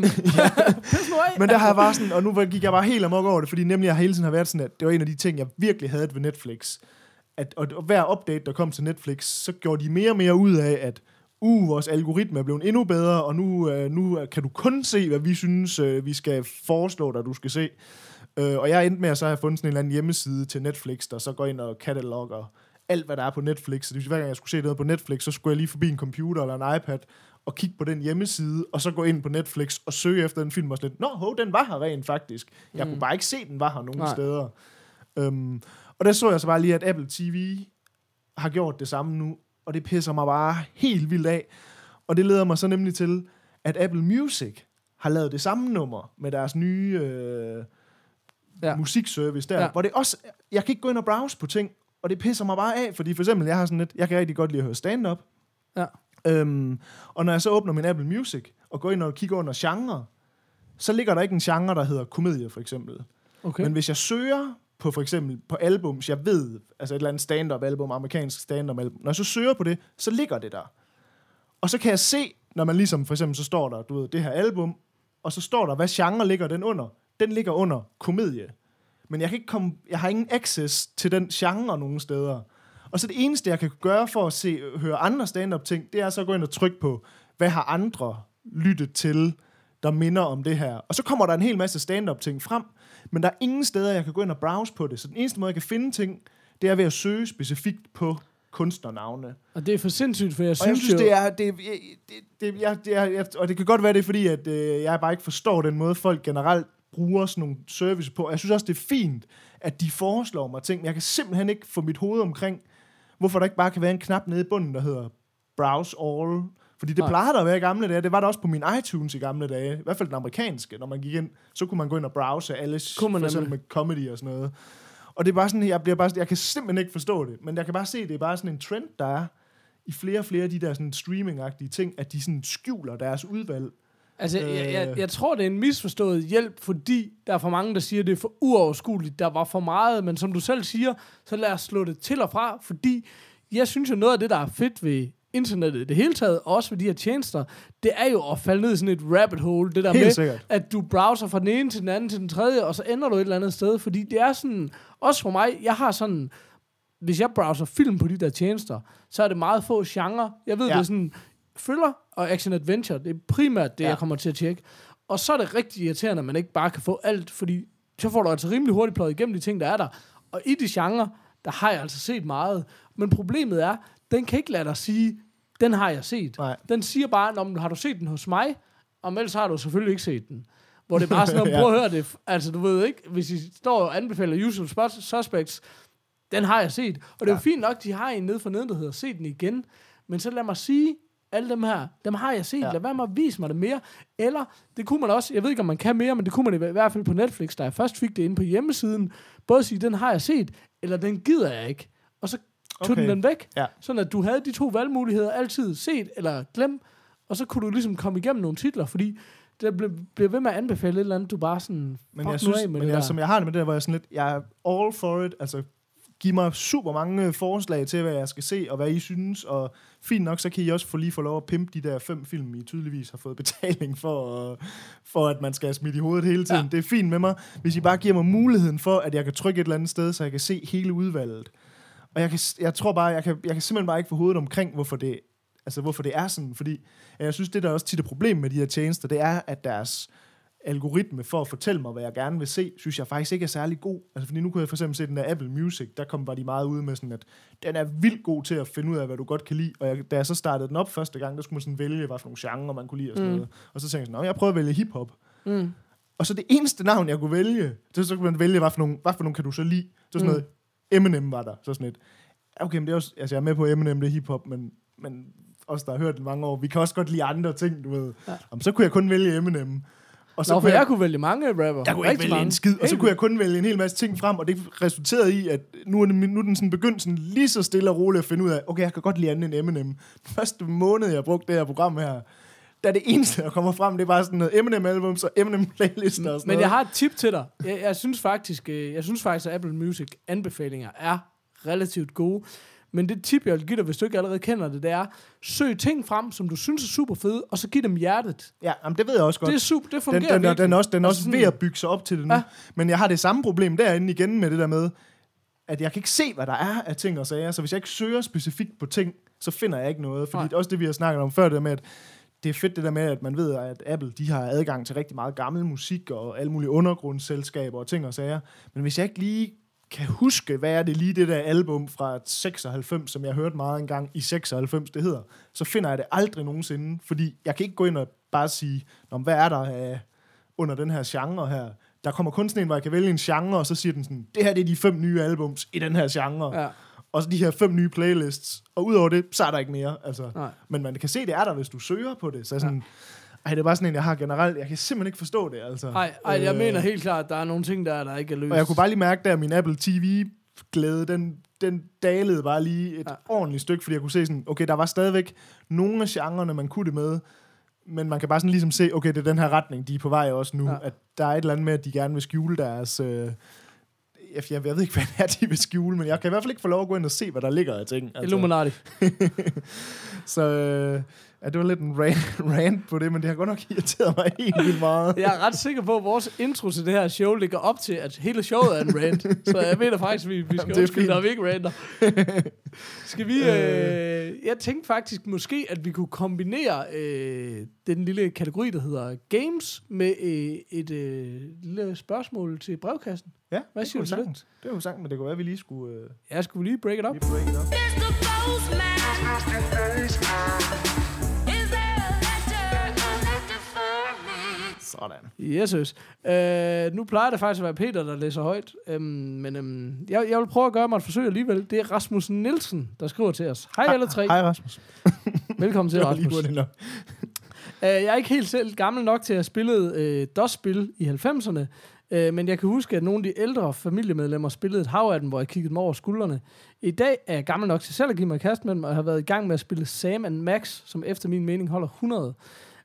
Men der har jeg bare sådan, og nu gik jeg bare helt amok over det, fordi nemlig jeg hele tiden har været sådan, at det var en af de ting, jeg virkelig havde ved Netflix. At, og, og hver update, der kom til Netflix, så gjorde de mere og mere ud af, at uh, vores algoritme er blevet endnu bedre, og nu, uh, nu øh, kan du kun se, hvad vi synes, uh, vi skal foreslå dig, du skal se. Uh, og jeg endte med at så have fundet sådan en eller anden hjemmeside til Netflix, der så går ind og katalogger alt, hvad der er på Netflix. Så det vil hver gang jeg skulle se noget på Netflix, så skulle jeg lige forbi en computer eller en iPad, og kigge på den hjemmeside, og så gå ind på Netflix og søge efter den film, og sådan lidt, nå, ho, den var her rent faktisk. Jeg mm. kunne bare ikke se, den var her nogen Nej. Steder. Um, og der så jeg så bare lige, at Apple TV har gjort det samme nu, og det pisser mig bare helt vildt af. Og det leder mig så nemlig til, at Apple Music har lavet det samme nummer med deres nye øh, Ja. musikservice der, Ja. hvor det også, jeg kan ikke gå ind og browse på ting, og det pisser mig bare af, fordi for eksempel, jeg har sådan lidt, jeg kan rigtig godt lide at høre stand-up, Ja. Øhm, og når jeg så åbner min Apple Music, og går ind og kigger under genre, så ligger der ikke en genre, der hedder komedie, for eksempel. Okay. Men hvis jeg søger på for eksempel på albums, jeg ved, altså et eller andet stand-up album, amerikansk stand-up album, når jeg så søger på det, så ligger det der. Og så kan jeg se, når man ligesom for eksempel, så står der, du ved, det her album, og så står der, hvad genre ligger den under. Den ligger under komedie. Men jeg, kan ikke komme, jeg har ingen access til den genre nogen steder. Og så det eneste, jeg kan gøre for at se, høre andre stand-up ting, det er så at gå ind og trykke på, hvad har andre lyttet til, der minder om det her. Og så kommer der en hel masse stand-up ting frem, men der er ingen steder, jeg kan gå ind og browse på det. Så den eneste måde, jeg kan finde ting, det er ved at søge specifikt på kunstnernavne. Og det er for sindssygt, for jeg Og synes, jeg synes, jo, det er... Det, det, det, jeg, det er jeg, og det kan godt være, det er fordi, at øh, jeg bare ikke forstår den måde, folk generelt bruger sådan nogle service på. Jeg synes også, det er fint, at de foreslår mig ting, men jeg kan simpelthen ikke få mit hoved omkring, hvorfor der ikke bare kan være en knap nede i bunden, der hedder Browse All. Fordi det Nej. plejede der at være i gamle dage. Det var der også på min iTunes i gamle dage. I hvert fald den amerikanske. Når man gik ind, så kunne man gå ind og browse alle, Kunne man for eksempel nemlig. med comedy og sådan noget. Og det er bare sådan, jeg, bliver bare, jeg kan simpelthen ikke forstå det. Men jeg kan bare se, det er bare sådan en trend, der er i flere og flere af de der sådan streaming-agtige ting, at de sådan skjuler deres udvalg. Altså, jeg, jeg, Øh. jeg tror, det er en misforstået hjælp, fordi der er for mange, der siger, det er for uoverskueligt. Der var for meget, men som du selv siger, så lad os slå det til og fra, fordi jeg synes jo, noget af det, der er fedt ved internettet i det hele taget, og også ved de her tjenester, det er jo at falde ned i sådan et rabbit hole, det der Helt med, sikkert. at du browser fra den ene til den anden til den tredje, og så ender du et eller andet sted, fordi det er sådan, også for mig, jeg har sådan, hvis jeg browser film på de der tjenester, så er det meget få genre. Jeg ved, ja. Det er sådan thriller og action adventure. Det er primært det. Ja. jeg kommer til at tjekke. Og så er det rigtig irriterende, at man ikke bare kan få alt, fordi så får du altså rimelig hurtigt pløjet igennem de ting, der er der. Og i de genre, der har jeg altså set meget. Men problemet er, den kan ikke lade dig sige, den har jeg set. Nej. Den siger bare, "Nå, men har du set den hos mig? Og ellers har du selvfølgelig ikke set den. Hvor det er bare sådan, Ja. prøv at høre det. Altså, du ved ikke, hvis I står og anbefaler Usual Suspects, den har jeg set. Og det er jo Ja. fint nok, de har en nede for neden, der hedder Se den igen. Men så lad mig sige, alle dem her, dem har jeg set. Ja. Ja. Lad være med at vise mig det mere. Eller, det kunne man også, jeg ved ikke, om man kan mere, men det kunne man i hvert fald på Netflix, da jeg først fik det inde på hjemmesiden. Både sige, den har jeg set, eller den gider jeg ikke. Og så tog Okay. den den væk. Ja. Sådan at du havde de to valgmuligheder altid set eller glem, og så kunne du ligesom komme igennem nogle titler, fordi det bliver, bliver ved med at anbefale et eller andet, du bare sådan, Men jeg synes, med men det jeg, der. som jeg har det med det der, hvor jeg sådan lidt, jeg er all for it, altså giv mig super mange forslag til, hvad jeg skal se, og hvad I synes, og fint nok, så kan I også få lige få lov at pimpe de der fem film, I tydeligvis har fået betaling for, for at man skal smidt i hovedet hele tiden. Ja. Det er fint med mig, hvis I bare giver mig muligheden for, at jeg kan trykke et eller andet sted, så jeg kan se hele udvalget. Og jeg, kan, jeg tror bare, jeg kan, jeg kan simpelthen bare ikke få hovedet omkring, hvorfor det, altså, hvorfor det er sådan, fordi jeg synes, det der er også tit et problem med de her tjenester, det er, at deres algoritme for at fortælle mig, hvad jeg gerne vil se, synes jeg faktisk ikke er særlig god. Altså, fordi nu kunne jeg for eksempel se den der Apple Music, der kom var de meget ude med sådan, at den er vildt god til at finde ud af, hvad du godt kan lide. Og jeg, da jeg så startede den op første gang, der skulle man sådan vælge, hvad for nogle genrer man kunne lide og sådan Mm. noget. Og så tænkte jeg sådan, "Nå, jeg prøver at vælge hiphop. Mm. Og så det eneste navn, jeg kunne vælge, så, så kunne man vælge, hvad for nogle, hvad for nogle kan du så lide. Så sådan Mm. noget, Eminem var der. Så sådan et, okay, men det er også, altså jeg er med på Eminem, det er hiphop, men, men os, der har hørt den mange år, vi kan også godt lide andre ting, du ved. Ja. Ja. Jamen, så kunne jeg kun vælge Eminem. Og Nå, for jeg, jeg kunne vælge mange rapper. jeg kunne ikke vælge mange. en skid, og så kunne jeg kun vælge en hel masse ting frem, og det resulterede i, at nu er, den, nu er den sådan begyndt sådan lige så stille og roligt at finde ud af, okay, jeg kan godt lide andet end Eminem. Første måned, jeg brugte det her program her, der det eneste, der kommer frem, det er bare sådan noget Eminem-albums og Eminem-playlister og sådan Men noget. jeg har et tip til dig. Jeg, jeg, synes faktisk, øh, jeg synes faktisk, at Apple Music anbefalinger er relativt gode. Men det tip, jeg vil give dig, hvis du ikke allerede kender det, det er, søg ting frem, som du synes er super fede, og så giv dem hjertet. Ja, jamen, det ved jeg også godt. Det er super, det den, fungerer den, virkelig. den er også, den er også ved at bygge sig op til det nu. Ja. Men jeg har det samme problem derinde igen med det der med, at jeg kan ikke se, hvad der er af ting og sager. Så hvis jeg ikke søger specifikt på ting, så finder jeg ikke noget. Fordi Nej. også det, vi har snakket om før, det der med, at det er fedt det der med, at man ved, at Apple de har adgang til rigtig meget gammel musik og alle mulige undergrundsselskaber og ting og sager. Men hvis jeg ikke lige kan huske, hvad er det lige det der album fra 96, som jeg hørte meget engang i 96, det hedder, så finder jeg det aldrig nogensinde, fordi jeg kan ikke gå ind og bare sige, Nå, hvad er der af, under den her genre her? Der kommer kun sådan en, hvor jeg kan vælge en genre, og så siger den sådan, det her det er de fem nye albums i den her genre, Ja, og så de her fem nye playlists, og udover det, så er der ikke mere. Altså. nej. Men man kan se, det er der, hvis du søger på det. Så sådan, ej, det er bare sådan en, jeg har generelt. Jeg kan simpelthen ikke forstå det, altså. Ej, ej, jeg Øh, mener helt klart, der er nogle ting, der, der ikke er løst. Og jeg kunne bare lige mærke, der min Apple TV-glæde, den, den dalede bare lige et Ja. ja. ordentligt stykke, fordi jeg kunne se sådan, okay, der var stadigvæk nogle af genrerne, man kunne det med, men man kan bare sådan ligesom se, okay, det er den her retning, de er på vej også nu. Ja. Ja. At der er et eller andet med, at de gerne vil skjule deres... Øh, jeg, jeg, jeg ved ikke, hvad det er, de vil skjule, men jeg kan i hvert fald ikke få lov at gå ind og se, hvad der ligger af ting. Altså. Illuminati. Så øh, ja, det var lidt en rant, rant på det, men det har godt nok irriteret mig helt vildt meget. Jeg er ret sikker på, at vores intro til det her show ligger op til, at hele showet er en rant. Så jeg mener faktisk, at vi, vi skal Jamen, det er undskylde, når vi ikke ranter. Skal vi... Øh, jeg tænkte faktisk måske, at vi kunne kombinere øh, den lille kategori, der hedder games, med øh, et øh, lille spørgsmål til brevkassen. Ja, Hvad det siger kunne du til det? sagtens. Det var sagtens, men det kunne være, at vi lige skulle øh, Jeg skulle lige break it up. lige break it up. Sådan. Yes, yes. Øh, nu plejer det faktisk at være Peter, der læser højt. Øhm, men øhm, jeg, jeg vil prøve at gøre mig et forsøg alligevel. Det er Rasmus Nielsen, der skriver til os. Hej alle tre. Hej Rasmus. Velkommen til, lige Rasmus. nok. Uh, jeg er ikke helt selv gammel nok til at have spillet uh, DOS-spil i 90'erne, uh, men jeg kan huske, at nogle af de ældre familiemedlemmer spillede et hav af dem, hvor jeg kiggede dem over skuldrene. I dag er jeg gammel nok til selv at give mig kast med dem, og har været i gang med at spille Sam Max, som efter min mening holder 100.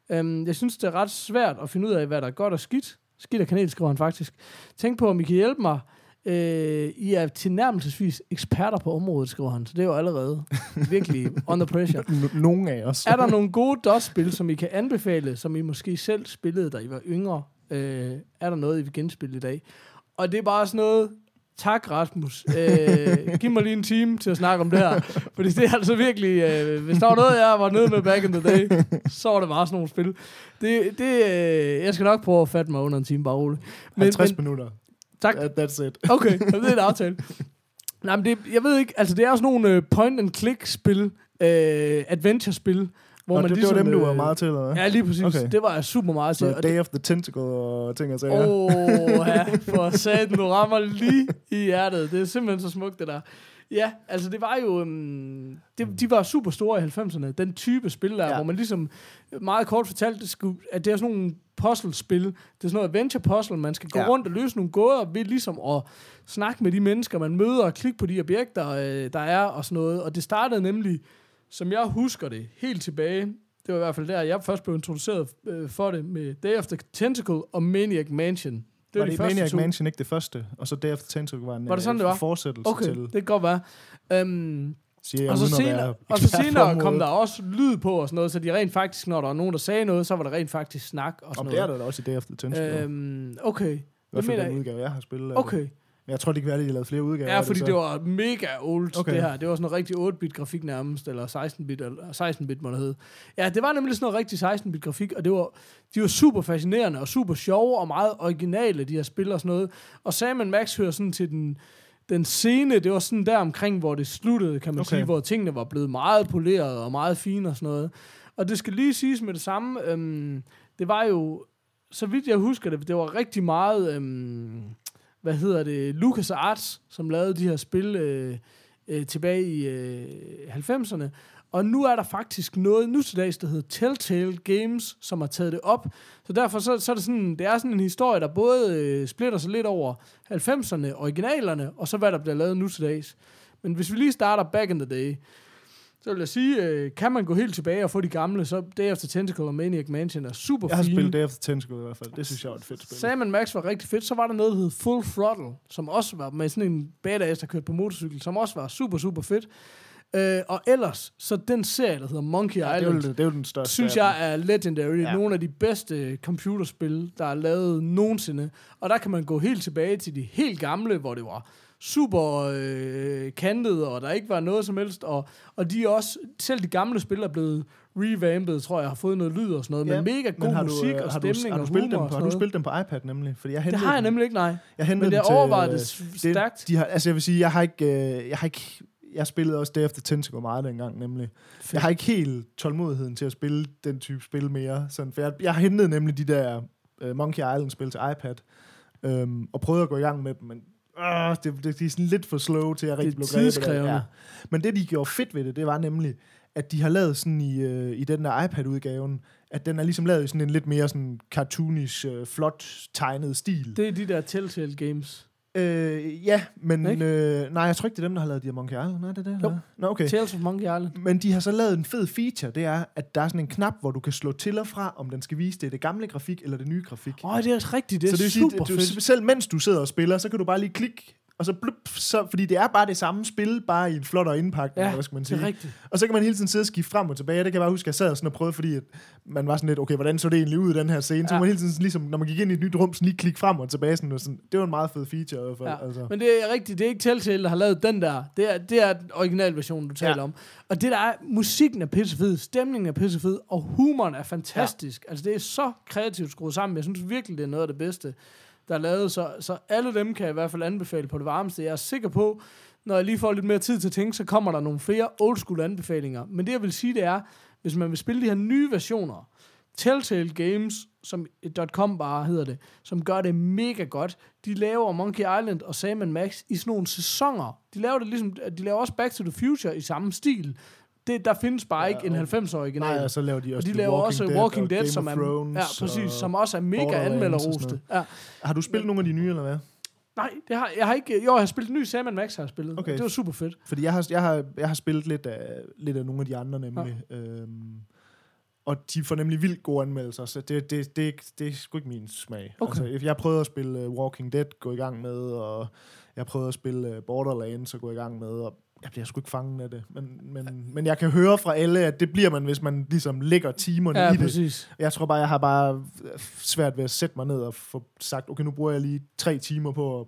Um, jeg synes, det er ret svært at finde ud af, hvad der er godt og skidt. Skidt og kanel, skriver han faktisk. Tænk på, om I kan hjælpe mig. Uh, I er tilnærmelsesvis eksperter på området, skriver han. Så det er jo allerede virkelig under pressure. Nogle af os. Er der nogle gode DOS-spil, som I kan anbefale, som I måske selv spillede, da I var yngre? Øh, er der noget, I vil genspille i dag? Og det er bare sådan noget, tak Rasmus, øh, giv mig lige en time til at snakke om det her, fordi det er altså virkelig, øh, hvis der var noget, jeg var nede med back in the day, så var det bare sådan nogle spil. Det, det, øh, jeg skal nok prøve at fatte mig under en time, bare roligt. Men, 50 men, minutter. tak, That, that's it. Okay, det er en aftale. Nej, men det, jeg ved ikke, altså det er også nogle point-and-click-spil, uh, adventure-spil, hvor Nå, man det, ligesom... det var dem, du var øh, meget til, eller hvad? Ja, lige præcis. Okay. Det var jeg super meget til. Så Day of the Tentacle og ting og sager. Åh, oh, ja, for satan, du rammer lige i hjertet. Det er simpelthen så smukt, det der. Ja, altså det var jo... Um, det, de var super store i 90'erne. Den type spil der, ja. Hvor man ligesom meget kort fortalt, det skulle, at det er sådan nogle puzzle-spil. Det er sådan noget adventure-puzzle. Man skal gå. Ja. rundt og løse nogle gåder ved ligesom at snakke med de mennesker, man møder, og klikke på de objekter, øh, der er og sådan noget. Og det startede nemlig, som jeg husker det, helt tilbage det var i hvert fald der, jeg først blev introduceret øh, for det med Day of the Tentacle og Maniac Mansion. Det var var, det de Maniac to. Mansion ikke det første? Og så Day After Tentacle var en Var det sådan, øh, det var? fortsættelse Okay, til, det kan godt være. Øhm, siger jeg, og, så senere, og så senere kom der også lyd på og sådan noget, så de rent faktisk, når der var nogen, der sagde noget, så var der rent faktisk snak og sådan Om det er noget. der da også i Day After Tentacle. Øhm, Øhm, okay, I hvert fald den udgave, jeg har spillet. af det. Men jeg tror, det kan være, at de lavet flere udgaver. Ja, fordi så. det var mega old, Okay. det her. Det var sådan noget rigtig 8-bit grafik nærmest, eller 16-bit, eller 16-bit må det hedde. Ja, det var nemlig sådan noget rigtig 16-bit grafik, og det var, de var super fascinerende og super sjove og meget originale, de her spil og sådan noget. Og Sam Max hører sådan til den, den scene, det var sådan der omkring, hvor det sluttede, kan man Okay. okay. sige, hvor tingene var blevet meget poleret og meget fine og sådan noget. Og det skal lige siges med det samme, øhm, det var jo, så vidt jeg husker det, det var rigtig meget, øhm, hvad hedder det, Lucas Arts, som lavede de her spil øh, øh, tilbage i øh, 90'erne. Og nu er der faktisk noget nu til dags, der hedder Telltale Games, som har taget det op. Så derfor så, så er det sådan, det er sådan en historie, der både øh, splitter sig lidt over 90'erne, originalerne, og så hvad der bliver lavet nu til dags. Men hvis vi lige starter back in the day, så vil jeg sige, øh, kan man gå helt tilbage og få de gamle, så Day After Tentacle og Maniac Mansion er super Jeg har fine. spillet Day After Tentacle i hvert fald. Det synes jeg var et fedt spil. Sam Max var rigtig fedt. Så var der noget, der hed Full Throttle, som også var med sådan en badass, der kørte på motorcykel, som også var super, super fedt. Øh, og ellers, så den serie, der hedder Monkey Ja, det, er Island, jo, det er jo den største. synes jeg er legendary. Ja. Nogle af de bedste computerspil, der er lavet nogensinde. Og der kan man gå helt tilbage til de helt gamle, hvor det var super øh, kantet, og der ikke var noget som helst. Og, og de er også, selv de gamle spil er blevet revampet, tror jeg, har fået noget lyd og sådan noget, Ja, med mega god har musik øh, og har du, stemning har du og spillet humor dem og Har du spillet dem på iPad nemlig? Fordi jeg Det hentede har jeg nemlig ikke, nej. Jeg hentede Men jeg øh, det s- stærkt. De har, altså jeg vil sige, jeg har ikke, øh, jeg har ikke, jeg spillede også Day After Tentacle meget dengang nemlig. Fedt. Jeg har ikke helt tålmodigheden til at spille den type spil mere. Sådan, for jeg, jeg hentede nemlig de der øh, Monkey Island spil til iPad, øhm, og prøvede at gå i gang med dem, men øh, det, det, de er sådan lidt for slow til, at rigtig blev grebet det. Ja. Men det, de gjorde fedt ved det, det var nemlig, at de har lavet sådan i, øh, i den der iPad-udgaven, at den er ligesom lavet i sådan en lidt mere sådan cartoonish, øh, flot tegnet stil. Det er de der Telltale Games. Øh, ja, men Ikke? øh, nej, jeg tror ikke, det er dem, der har lavet de her Monkey Island. Nej, det er det. Jo. Nå, okay. Tales of Monkey Island. Men de har så lavet en fed feature, det er, at der er sådan en knap, hvor du kan slå til og fra, om den skal vise det, det gamle grafik eller det nye grafik. Åh, oh, det er rigtigt. Det er så det super sige, du, fedt. selv mens du sidder og spiller, så kan du bare lige klikke, og så blup, så, fordi det er bare det samme spil, bare i en flottere indpakning, Ja, hvad skal man det sige. er rigtigt. Og så kan man hele tiden sidde og skifte frem og tilbage. Det kan jeg bare huske, at jeg sad sådan og prøvede, fordi at man var sådan lidt, okay, hvordan så det egentlig ud i den her scene? Så Ja. man hele tiden ligesom, når man gik ind i et nyt rum, sådan lige klikke frem og tilbage. Sådan, og sådan. Det var en meget fed feature i hvert fald. Ja. Altså. Men det er rigtigt, det er ikke Telltale, der har lavet den der. Det er, det er den originalversion, du taler Ja. om. Og det der er, musikken er pissefed, stemningen er pissefed, og humoren er fantastisk. Ja. Altså det er så kreativt skruet sammen. Jeg synes virkelig, det er noget af det bedste, der er lavet. Så, så alle dem kan jeg i hvert fald anbefale på det varmeste. Jeg er sikker på, når jeg lige får lidt mere tid til at tænke, så kommer der nogle flere old school anbefalinger. Men det jeg vil sige, det er, hvis man vil spille de her nye versioner, Telltale Games, som eh, .com bare hedder det, som gør det mega godt. De laver Monkey Island og Sam Max i sådan nogle sæsoner. De laver det ligesom, de laver også Back to the Future i samme stil. Det, der findes bare Ja, ikke en og- 90 original. Nej, og så laver de og også de The laver Walking også Dead Walking og Dead, Game som er, Thrones ja, præcis, og som også er mega og anmelderroste. Ja. Har du spillet nogle af de nye, eller hvad? Nej, det har, jeg har ikke... Jo, jeg har spillet en ny Sam Max, har jeg spillet. Okay. Det var super fedt. Fordi jeg har, jeg har, jeg har spillet lidt af, lidt af nogle af de andre nemlig. Ja. Øhm, og de får nemlig vildt gode anmeldelser, så det, det, det, det er sgu ikke min smag. Okay. Altså, jeg prøvede at spille uh, Walking Dead, gå i gang med, og jeg prøvede at spille uh, Borderlands og gå i gang med, og jeg bliver sgu ikke fanget af det. Men, men, men jeg kan høre fra alle, at det bliver man, hvis man ligesom lægger timerne Ja, i det. præcis. Jeg tror bare, jeg har bare svært ved at sætte mig ned og få sagt, okay, nu bruger jeg lige tre timer på at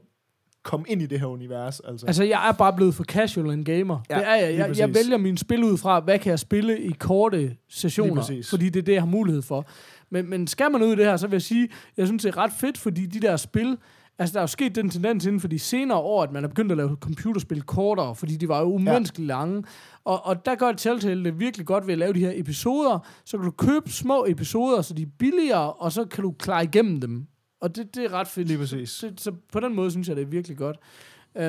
komme ind i det her univers. Altså. Altså, jeg er bare blevet for casual en gamer. Ja, det er jeg. Jeg, jeg vælger mine spil ud fra, hvad kan jeg spille i korte sessioner, fordi det er det, jeg har mulighed for. Men, men skal man ud i det her, så vil jeg sige, jeg synes, det er ret fedt, fordi de der spil, altså der er jo sket den tendens inden for de senere år, at man er begyndt at lave computerspil kortere, fordi de var jo umenneskeligt ja. lange. Og, og der gør Telltale det virkelig godt ved at lave de her episoder, så kan du købe små episoder, så de er billigere, og så kan du klare igennem dem. Og det, det er ret fedt. Lige præcis. Så, så på den måde synes jeg, det er virkelig godt.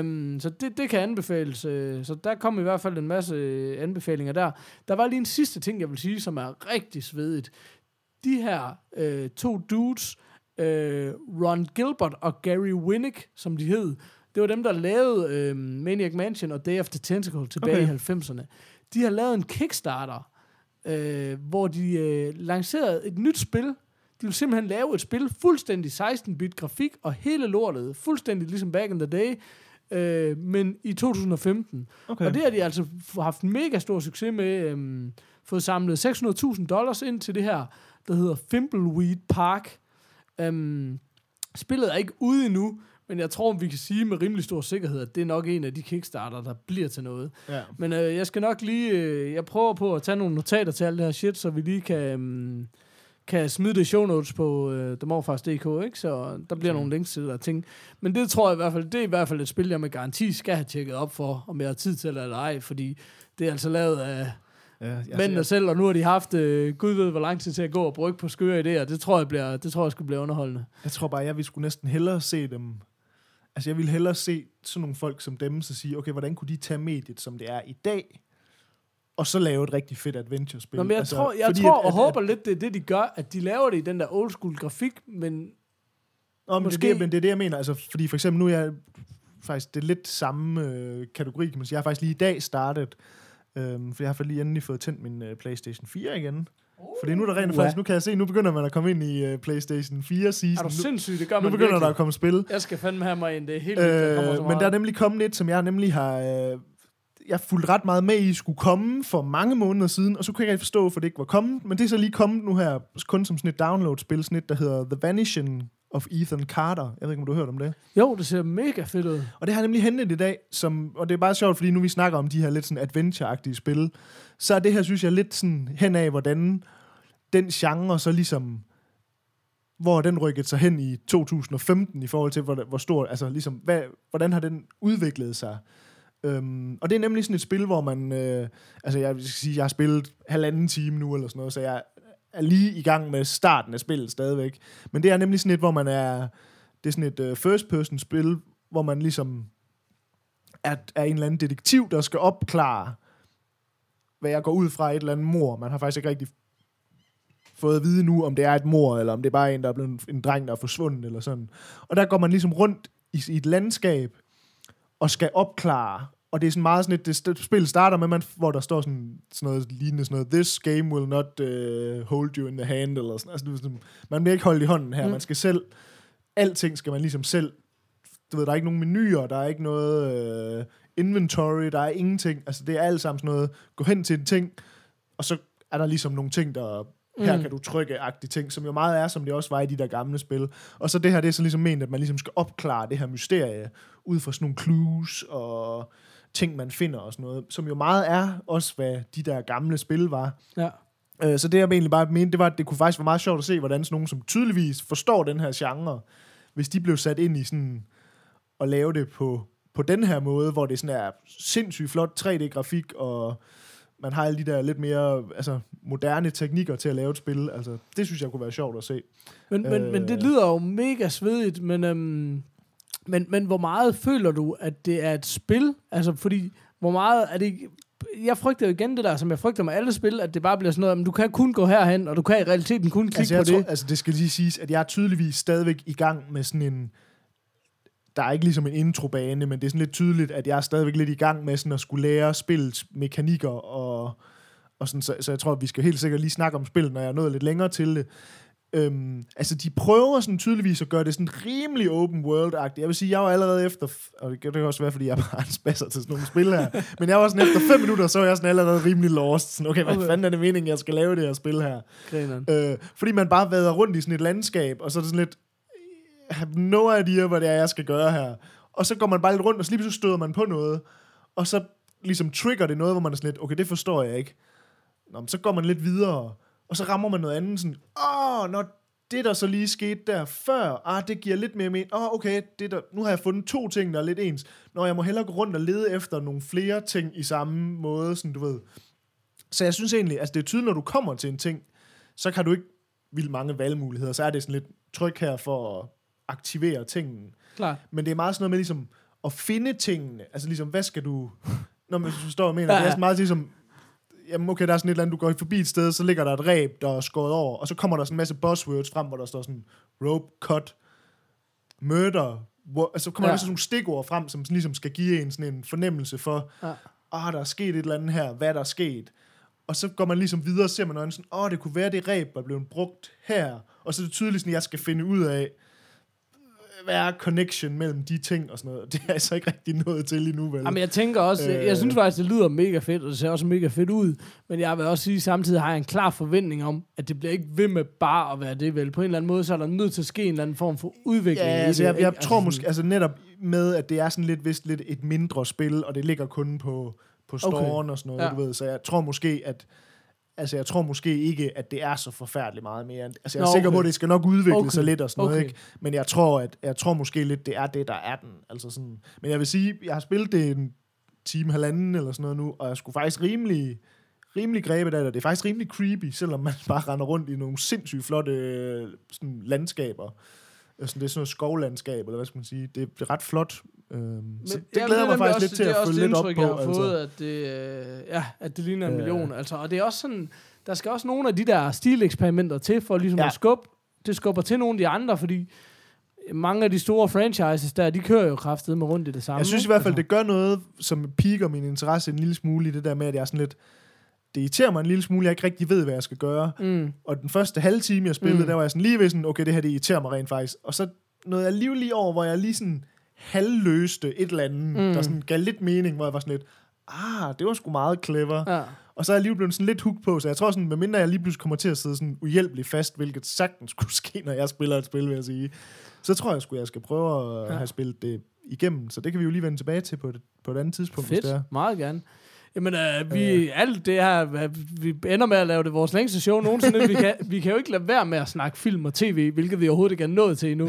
Um, så det, det kan anbefales. øh, Så der kom i hvert fald en masse øh, anbefalinger der. Der var lige en sidste ting, jeg vil sige, som er rigtig svedigt. De her øh, to dudes, øh, Ron Gilbert og Gary Winnick, som de hed, det var dem, der lavede øh, Maniac Mansion og Day of the Tentacle tilbage Okay. i 90'erne. De har lavet en Kickstarter, øh, hvor de øh, lancerede et nyt spil. De vil simpelthen lave et spil, fuldstændig 16-bit grafik, og hele lortet, fuldstændig ligesom back in the day, øh, men i 2015. Okay. Og det har de altså haft mega stor succes med. Øhm, fået samlet 600.000 dollars ind til det her, der hedder Fimbleweed Park. Øhm, spillet er ikke ude endnu, men jeg tror, vi kan sige med rimelig stor sikkerhed, at det er nok en af de kickstarter, der bliver til noget. Ja. Men øh, jeg skal nok lige... Øh, jeg prøver på at tage nogle notater til alt det her shit, så vi lige kan... øhm, kan smide det i show notes på øh, themorfars.dk, ikke? Så der bliver nogle links til der ting. Men det tror jeg i hvert fald, det er i hvert fald et spil, jeg med garanti skal have tjekket op for, om jeg har tid til det eller ej, fordi det er altså lavet af Ja, jeg, mændene jeg, selv, og nu har de haft, øh, gud ved hvor lang tid til at gå og brygge på skøre idéer. Det tror jeg, bliver, det tror jeg skulle blive underholdende. jeg tror bare, jeg ville skulle næsten hellere se dem... Altså, jeg ville hellere se sådan nogle folk som dem, så sige, okay, hvordan kunne de tage mediet, som det er i dag, og så lave et rigtig fedt adventure-spil. Nå, men jeg altså, tror, jeg tror at- og at- håber lidt, det er det, de gør, at de laver det i den der old school grafik, men Nå, men Måske- det, er det, men det er det, jeg mener. Altså, fordi for eksempel nu er jeg faktisk, det er lidt samme øh, kategori, kan man sige. Jeg har faktisk lige i dag startet, øhm, for jeg har faktisk lige endelig fået tændt min øh, Playstation 4 igen. Fordi nu er der rent Uha. faktisk, nu kan jeg se, nu begynder man at komme ind i øh, Playstation 4 er season. du Nu, sindssyg, det gør nu man begynder virkelig. der at komme spil. Jeg skal fandme have mig ind, det er helt vildt, Øh, meget. men der er nemlig kommet et, som jeg nemlig har... Øh, jeg fulgte ret meget med i, skulle komme for mange måneder siden, og så kunne jeg ikke forstå, for det ikke var kommet. Men det er så lige kommet nu her, kun som sådan et download-spil, sådan et, der hedder The Vanishing of Ethan Carter. Jeg ved ikke, om du har hørt om det. Jo, det ser mega fedt ud. Og det har nemlig hentet i dag, som, og det er bare sjovt, fordi nu vi snakker om de her lidt sådan adventure-agtige spil, så er det her, synes jeg, lidt sådan hen af, hvordan den genre så ligesom, hvor den rykket sig hen i 2015 i forhold til, hvor, hvor stor, altså ligesom, hvad, hvordan har den udviklet sig? Øhm, og det er nemlig sådan et spil, hvor man, øh, altså jeg skal sige, jeg har spillet halvanden time nu, eller sådan noget, så jeg er lige i gang med starten af spillet stadigvæk. Men det er nemlig sådan et, hvor man er, det er sådan et øh, uh, first-person spil, hvor man ligesom er, er en eller anden detektiv, der skal opklare, hvad jeg går ud fra et eller andet mor. Man har faktisk ikke rigtig fået at vide nu, om det er et mor, eller om det er bare en, der er blevet en dreng, der er forsvundet, eller sådan. Og der går man ligesom rundt i, i et landskab, og skal opklare, og det er sådan meget sådan et, det spil starter med, man, hvor der står sådan, sådan noget lignende sådan noget, this game will not uh, hold you in the hand, eller sådan, altså, det er sådan, man bliver ikke holdt i hånden her, Mm. man skal selv, alting skal man ligesom selv, du ved, der er ikke nogen menuer, der er ikke noget uh, inventory, der er ingenting, altså det er alt sammen sådan noget, gå hen til en ting, og så er der ligesom nogle ting, der her Mm. kan du trykke agtige ting, som jo meget er, som det også var i de der gamle spil. Og så det her, det er så ligesom ment, at man ligesom skal opklare det her mysterie, ud fra sådan nogle clues og ting, man finder og sådan noget, som jo meget er også, hvad de der gamle spil var. Ja. Øh, så det, jeg egentlig bare mente, det var, at det kunne faktisk være meget sjovt at se, hvordan sådan nogen, som tydeligvis forstår den her genre, hvis de blev sat ind i sådan, og lave det på, på den her måde, hvor det sådan er sindssygt flot 3D-grafik, og man har alle de der lidt mere altså, moderne teknikker til at lave et spil. Altså, det synes jeg kunne være sjovt at se. Men, men, Øh. men det lyder jo mega svedigt, men, øhm, men, men hvor meget føler du, at det er et spil? Altså, fordi, hvor meget er det. Jeg frygter jo igen det der, som jeg frygter med alle spil, at det bare bliver sådan noget, men du kan kun gå herhen, og du kan i realiteten kun klikke Altså, på det. tror, altså, det skal lige siges, at jeg er tydeligvis stadigvæk i gang med sådan en... Der er ikke ligesom en introbane, men det er sådan lidt tydeligt, at jeg er stadigvæk lidt i gang med sådan at skulle lære spillets mekanikker, og, og sådan, så, så jeg tror, at vi skal helt sikkert lige snakke om spillet, når jeg er nået lidt længere til det. Øhm, altså, de prøver sådan tydeligvis at gøre det sådan rimelig open world-agtigt. Jeg vil sige, jeg var allerede efter, og det kan også være, fordi jeg bare er spasser til sådan nogle spil her, men jeg var sådan efter fem minutter, så var jeg sådan allerede rimelig lost. Sådan, okay, hvad Okay. fanden er det meningen, jeg skal lave det her spil her? Grineren. Øh, fordi man bare vader rundt i sådan et landskab, og så er det sådan lidt, jeg har no idea, hvad det er, jeg skal gøre her. Og så går man bare lidt rundt, og så lige pludselig støder man på noget, og så ligesom trigger det noget, hvor man er sådan lidt, okay, det forstår jeg ikke. Nå, så går man lidt videre, og så rammer man noget andet, sådan, åh, når det der så lige skete der før, ah, det giver lidt mere mening. Åh, oh, okay, det der, nu har jeg fundet to ting, der er lidt ens. Når jeg må hellere gå rundt og lede efter nogle flere ting i samme måde, sådan du ved. Så jeg synes egentlig, altså det er tydeligt, når du kommer til en ting, så kan du ikke vildt mange valgmuligheder. Så er det sådan lidt tryk her for at aktivere tingene. Klar. Men det er meget sådan noget med ligesom at finde tingene. Altså ligesom, hvad skal du... Når man forstår, hvad jeg mener. Ja, Det er ja. sådan meget ligesom... Jamen okay, der er sådan et eller andet, du går forbi et sted, så ligger der et ræb, der er skåret over, og så kommer der sådan en masse buzzwords frem, hvor der står sådan rope, cut, murder, wo- altså så kommer Ja. der sådan nogle stikord frem, som ligesom skal give en sådan en fornemmelse for, Ja. ah, der er sket et eller andet her, hvad der er sket. og så går man ligesom videre og ser man øjnene sådan, åh, det kunne være, det ræb var blevet brugt her. Og så er det tydeligt sådan, jeg skal finde ud af, hvad er connection mellem de ting og sådan noget. Det er jeg så ikke rigtig nået til endnu, vel? Jamen, jeg tænker også, øh, jeg synes faktisk, det lyder mega fedt, og det ser også mega fedt ud. Men jeg vil også sige, samtidig har jeg en klar forventning om, at det bliver ikke ved med bare at være det, vel? På en eller anden måde, så er der nødt til at ske en eller anden form for udvikling. Ja, altså, det, jeg, ikke? jeg tror sådan- måske, altså netop med, at det er sådan lidt, vist lidt et mindre spil, og det ligger kun på, på storen og sådan noget, ja. du ved. Så jeg tror måske, at Altså, jeg tror måske ikke, at det er så forfærdeligt meget mere. Altså, jeg er Nå, sikker på, okay. at det skal nok udvikle Okay. sig lidt og sådan noget, Okay. ikke? Men jeg tror, at jeg tror måske lidt, det er det, der er den. Altså sådan. Men jeg vil sige, jeg har spillet det en time, halvanden eller sådan noget nu, og jeg skulle faktisk rimelig, rimelig grebet af det. Det er faktisk rimelig creepy, selvom man bare render rundt i nogle sindssygt flotte øh, sådan, landskaber. Altså, det er sådan noget skovlandskab, eller hvad skal man sige. Det, det er ret flot. Øhm, Men, så det ja, glæder er mig faktisk lidt også- til det at er også følge det lidt op indtryk, på. Jeg har altså. fået, at det, øh, ja, at det ligner en Ja. million. Altså, og det er også sådan, der skal også nogle af de der stileksperimenter til, for ligesom ja. At skubbe, det skubber til nogle af de andre, fordi mange af de store franchises der, de kører jo kraftet med rundt i det samme. Jeg synes i hvert fald, Altså, det gør noget, som piker min interesse en lille smule i det der med, at jeg er sådan lidt... Det irriterer mig en lille smule, jeg ikke rigtig ved, hvad jeg skal gøre. Mm. Og den første halve time, jeg spillede, Mm. der var jeg sådan lige ved sådan, okay, det her, det irriterer mig rent faktisk. Og så nåede jeg lige lige over, hvor jeg lige sådan halvløste et eller andet, Mm. der sådan gav lidt mening, hvor jeg var sådan lidt, ah, det var sgu meget clever. Ja. Og så er jeg lige blevet sådan lidt hooked på, så jeg tror sådan, medmindre jeg lige pludselig kommer til at sidde sådan uhjælpeligt fast, hvilket sagtens skulle ske, når jeg spiller et spil, vil jeg sige, så tror jeg sgu, jeg skal prøve at Ja. have spillet det igennem. Så det kan vi jo lige vende tilbage til på et, på et andet tidspunkt, hvis det er. Fedt, meget gerne. Jamen, øh, vi, øh. alt det her, vi ender med at lave det vores længste show nogensinde. vi, kan, vi kan jo ikke lade være med at snakke film og tv, hvilket vi overhovedet ikke er nået til endnu.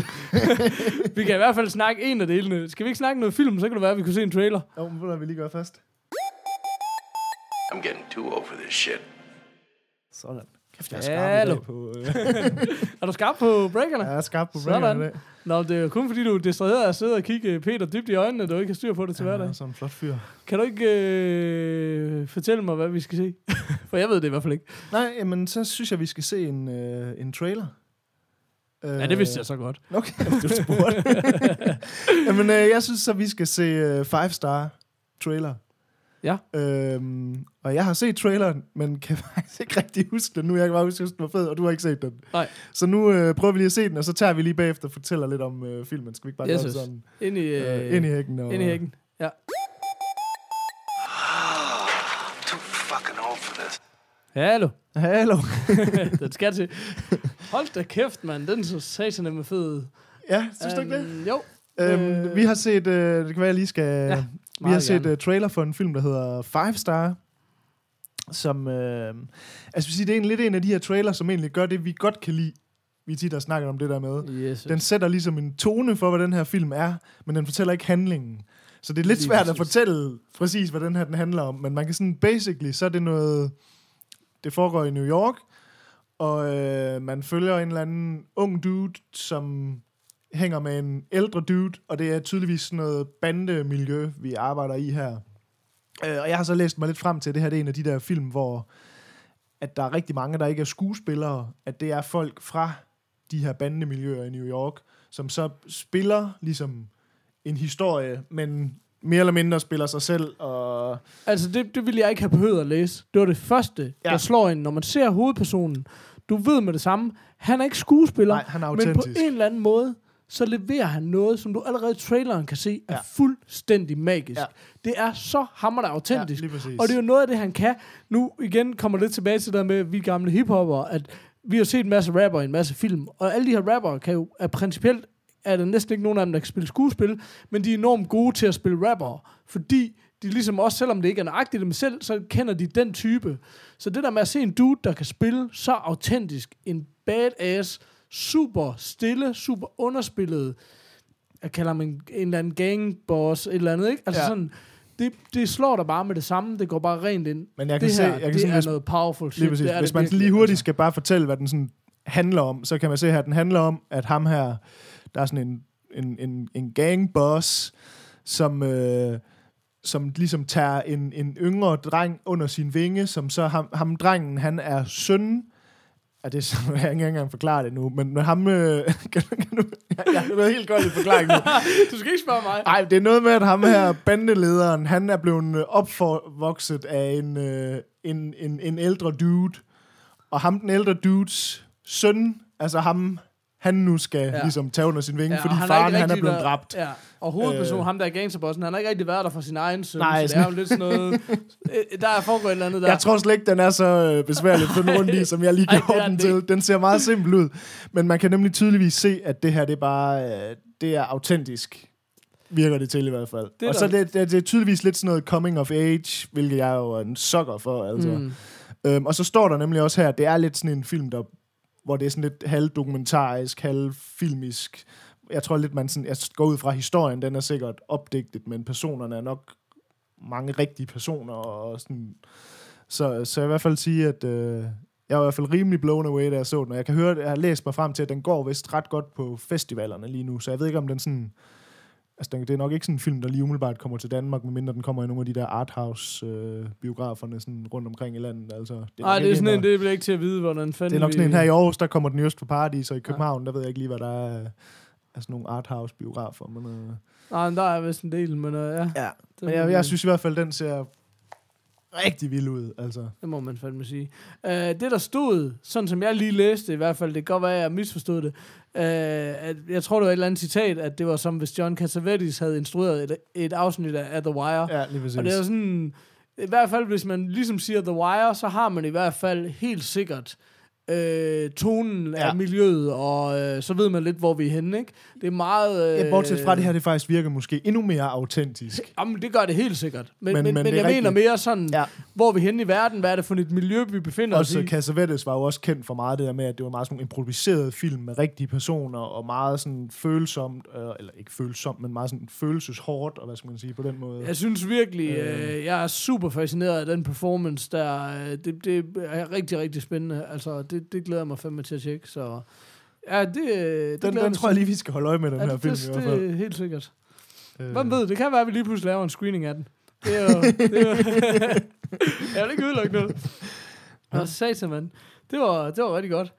vi kan i hvert fald snakke en af delene. Skal vi ikke snakke noget film, så kan det være, at vi kunne se en trailer. Jo, men hvad vi lige gøre først? I'm getting too old for this shit. Sådan. Kæft, jeg er Hallo. skarp i dag på... Øh, Er du skarp på breakerne? jeg er skarp på Sådan. breakerne i dag. Nå, det er jo kun fordi, du er distraheret af at sidde og kigge Peter dybt i øjnene, at du ikke har styr på det til Ja, hverdag. sådan en flot fyr. Kan du ikke øh, fortælle mig, hvad vi skal se? For jeg ved det i hvert fald ikke. Nej, jamen, så synes jeg, vi skal se en, øh, en trailer. Ja, det vidste jeg så godt. Okay, du spurgte. jamen, øh, jeg synes så, vi skal se øh, Five Star trailer. Ja. Øhm, og jeg har set traileren, men kan faktisk ikke rigtig huske den nu. Jeg kan bare huske, at den var fed, og du har ikke set den. Nej. Så nu øh, prøver vi lige at se den, og så tager vi lige bagefter og fortæller lidt om øh, filmen. Skal vi ikke bare Yes, gøre det sådan? Ind i, øh, Øh, ind i hækken. Og, ind i hækken. Ja. Hallo. Hallo. den skal til. Hold da kæft, mand. Den så satane med fed. ja, synes du ikke det? Øhm, Jo. Øhm, øh, vi har set, øh, det kan være, jeg lige skal... Ja, vi meget har set gerne. uh, trailer for en film, der hedder Five Star, som... Øh, altså, sige, det er en, lidt en af de her trailer, som egentlig gør det, vi godt kan lide. Vi tit har snakket om det der med. Yes, Den sætter ligesom en tone for, hvad den her film er, men den fortæller ikke handlingen. Så det er lidt Lige svært at fortælle præcis, hvad den her den handler om, men man kan sådan, basically, så er det noget, det foregår i New York, og øh, man følger en eller anden ung dude, som hænger med en ældre dude, og det er tydeligvis sådan noget bandemiljø, vi arbejder i her. Øh, og jeg har så læst mig lidt frem til, at det her det er en af de der film, hvor at der er rigtig mange, der ikke er skuespillere, at det er folk fra de her bandemiljøer i New York, som så spiller ligesom en historie, men mere eller mindre spiller sig selv, og Altså, det, det ville jeg ikke have behøvet at læse. Det var det første, ja. Der slår ind, når man ser hovedpersonen. Du ved med det samme, han er ikke skuespiller, nej, han er men på en eller anden måde, så leverer han noget, som du allerede i traileren kan se, er Ja. fuldstændig magisk. Ja. Det er så hammerende autentisk. Ja. Og det er jo noget af det, han kan. Nu igen kommer lidt tilbage til det der med, vi gamle hiphopper, at vi har set en masse rapper i en masse film, og alle de her rapper kan jo, er principielt, er der næsten ikke nogen af dem, der kan spille skuespil, men de er enormt gode til at spille rapper, fordi de ligesom også, selvom det ikke er nøjagtigt dem selv, så kender de den type. Så det der med at se en dude, der kan spille så autentisk, en badass, super stille, super underspillet, jeg kalder ham en, en eller anden gangboss, et eller andet, ikke? Altså ja. Sådan, det, det slår dig bare med det samme, det går bare rent ind. Men jeg kan det se, her, jeg kan det se, er hvis, noget powerful shit. lige præcis, det er hvis det man virkelig, lige hurtigt altså. skal bare fortælle, hvad den sådan handler om, så kan man se her, at den handler om, at ham her, der er sådan en, en, en, en gangboss, som, øh, som ligesom tager en, en yngre dreng under sin vinge, som så ham, ham drengen, han er søn Ja, det så, jeg kan ikke engang forklare det nu, men med ham... Øh, kan, kan du, jeg, jeg har noget helt godt i forklaring nu. Du skal ikke spørge mig. Nej, det er noget med, at ham her, bandelederen, han er blevet øh, opvokset af en, øh, en, en, en ældre dude. Og ham, den ældre dudes søn, altså ham, han nu skal Ja. ligesom tage under sin vinge, ja, fordi har faren, han er blevet været- dræbt. Ja, og hovedpersonen, Øh. ham der er gangsterbossen, han har ikke rigtig været der for sin egen søn, Nej, så det er jo lidt sådan noget... øh, der er foregået et eller andet der. Jeg tror slet ikke, den er så øh, besværlig finde rundt i, som jeg lige gjorde den til. Den ser meget simpel ud. Men man kan nemlig tydeligvis se, at det her, det er bare, øh, det er autentisk. Virker det til i hvert fald. Det og så det, det, det er tydeligvis lidt sådan noget coming of age, hvilket jeg jo er en sukker for. Altså. Mm. Øhm, og så står der nemlig også her, at det er lidt sådan en film, der, hvor det er sådan lidt halvdokumentarisk, halvfilmisk. Jeg tror lidt, man sådan, jeg går ud fra historien, den er sikkert opdigtet, men personerne er nok mange rigtige personer. Og sådan. Så, så jeg vil i hvert fald sige, at øh, jeg var i hvert fald rimelig blown away, da jeg så den. Og jeg kan høre, at jeg har læst mig frem til, at den går vist ret godt på festivalerne lige nu. Så jeg ved ikke, om den sådan... Altså, det er nok ikke sådan en film, der lige umiddelbart kommer til Danmark, medmindre den kommer i nogle af de der arthouse-biograferne sådan rundt omkring i landet. Altså, det er, Nej, nok det er sådan en, der- det bliver ikke til at vide, hvordan fanden det er nok vi- sådan en her i Aarhus, der kommer den i Øst for Paradis, og i København, der ved jeg ikke lige, hvad der er af sådan nogle arthouse-biografer. Men, øh, Nej, men der er vist en del, men uh, ja. ja. Men jeg, jeg synes i hvert fald, den ser rigtig vild ud. Altså. Det må man fandme sige. Uh, det, der stod, sådan som jeg lige læste i hvert fald, det kan godt være, at jeg misforstod det, uh, at jeg tror, det var et eller andet citat, at det var som hvis John Cassavetes havde instrueret et, et afsnit af, The Wire. Ja, lige præcis. Og det er sådan, i hvert fald hvis man ligesom siger The Wire, så har man i hvert fald helt sikkert øh, tonen ja. Af miljøet, og øh, så ved man lidt, hvor vi er henne, ikke? Det er meget... Øh, Ja, bortset fra det her, det faktisk virker måske endnu mere autentisk. Jamen, det gør det helt sikkert. Men, men, Men- men, jeg mener rigtigt. mere sådan, ja. Hvor er vi henne i verden? Hvad er det for et miljø, vi befinder os Også i? Cassavetes var jo også kendt for meget det der med, at det var meget sådan en improviseret film med rigtige personer, og meget sådan følsomt, øh, eller ikke følsomt, men meget sådan følelseshårdt, og hvad skal man sige på den måde. Jeg synes virkelig, øh, jeg er super fascineret af den performance, der øh, det, det er rigtig, rigtig spændende. Altså, det, det glæder jeg mig fandme til at tjekke, så ja, det, det den, den tror jeg lige, vi skal holde øje med, den ja, her det, film det, i hvert fald. det er helt sikkert. Øh, Hvem ved, det kan være, at vi lige pludselig laver en screening af den. Det er jo... Det er jo jeg vil ikke udelukke noget. Nå, satan, mand. Det var, det var rigtig godt.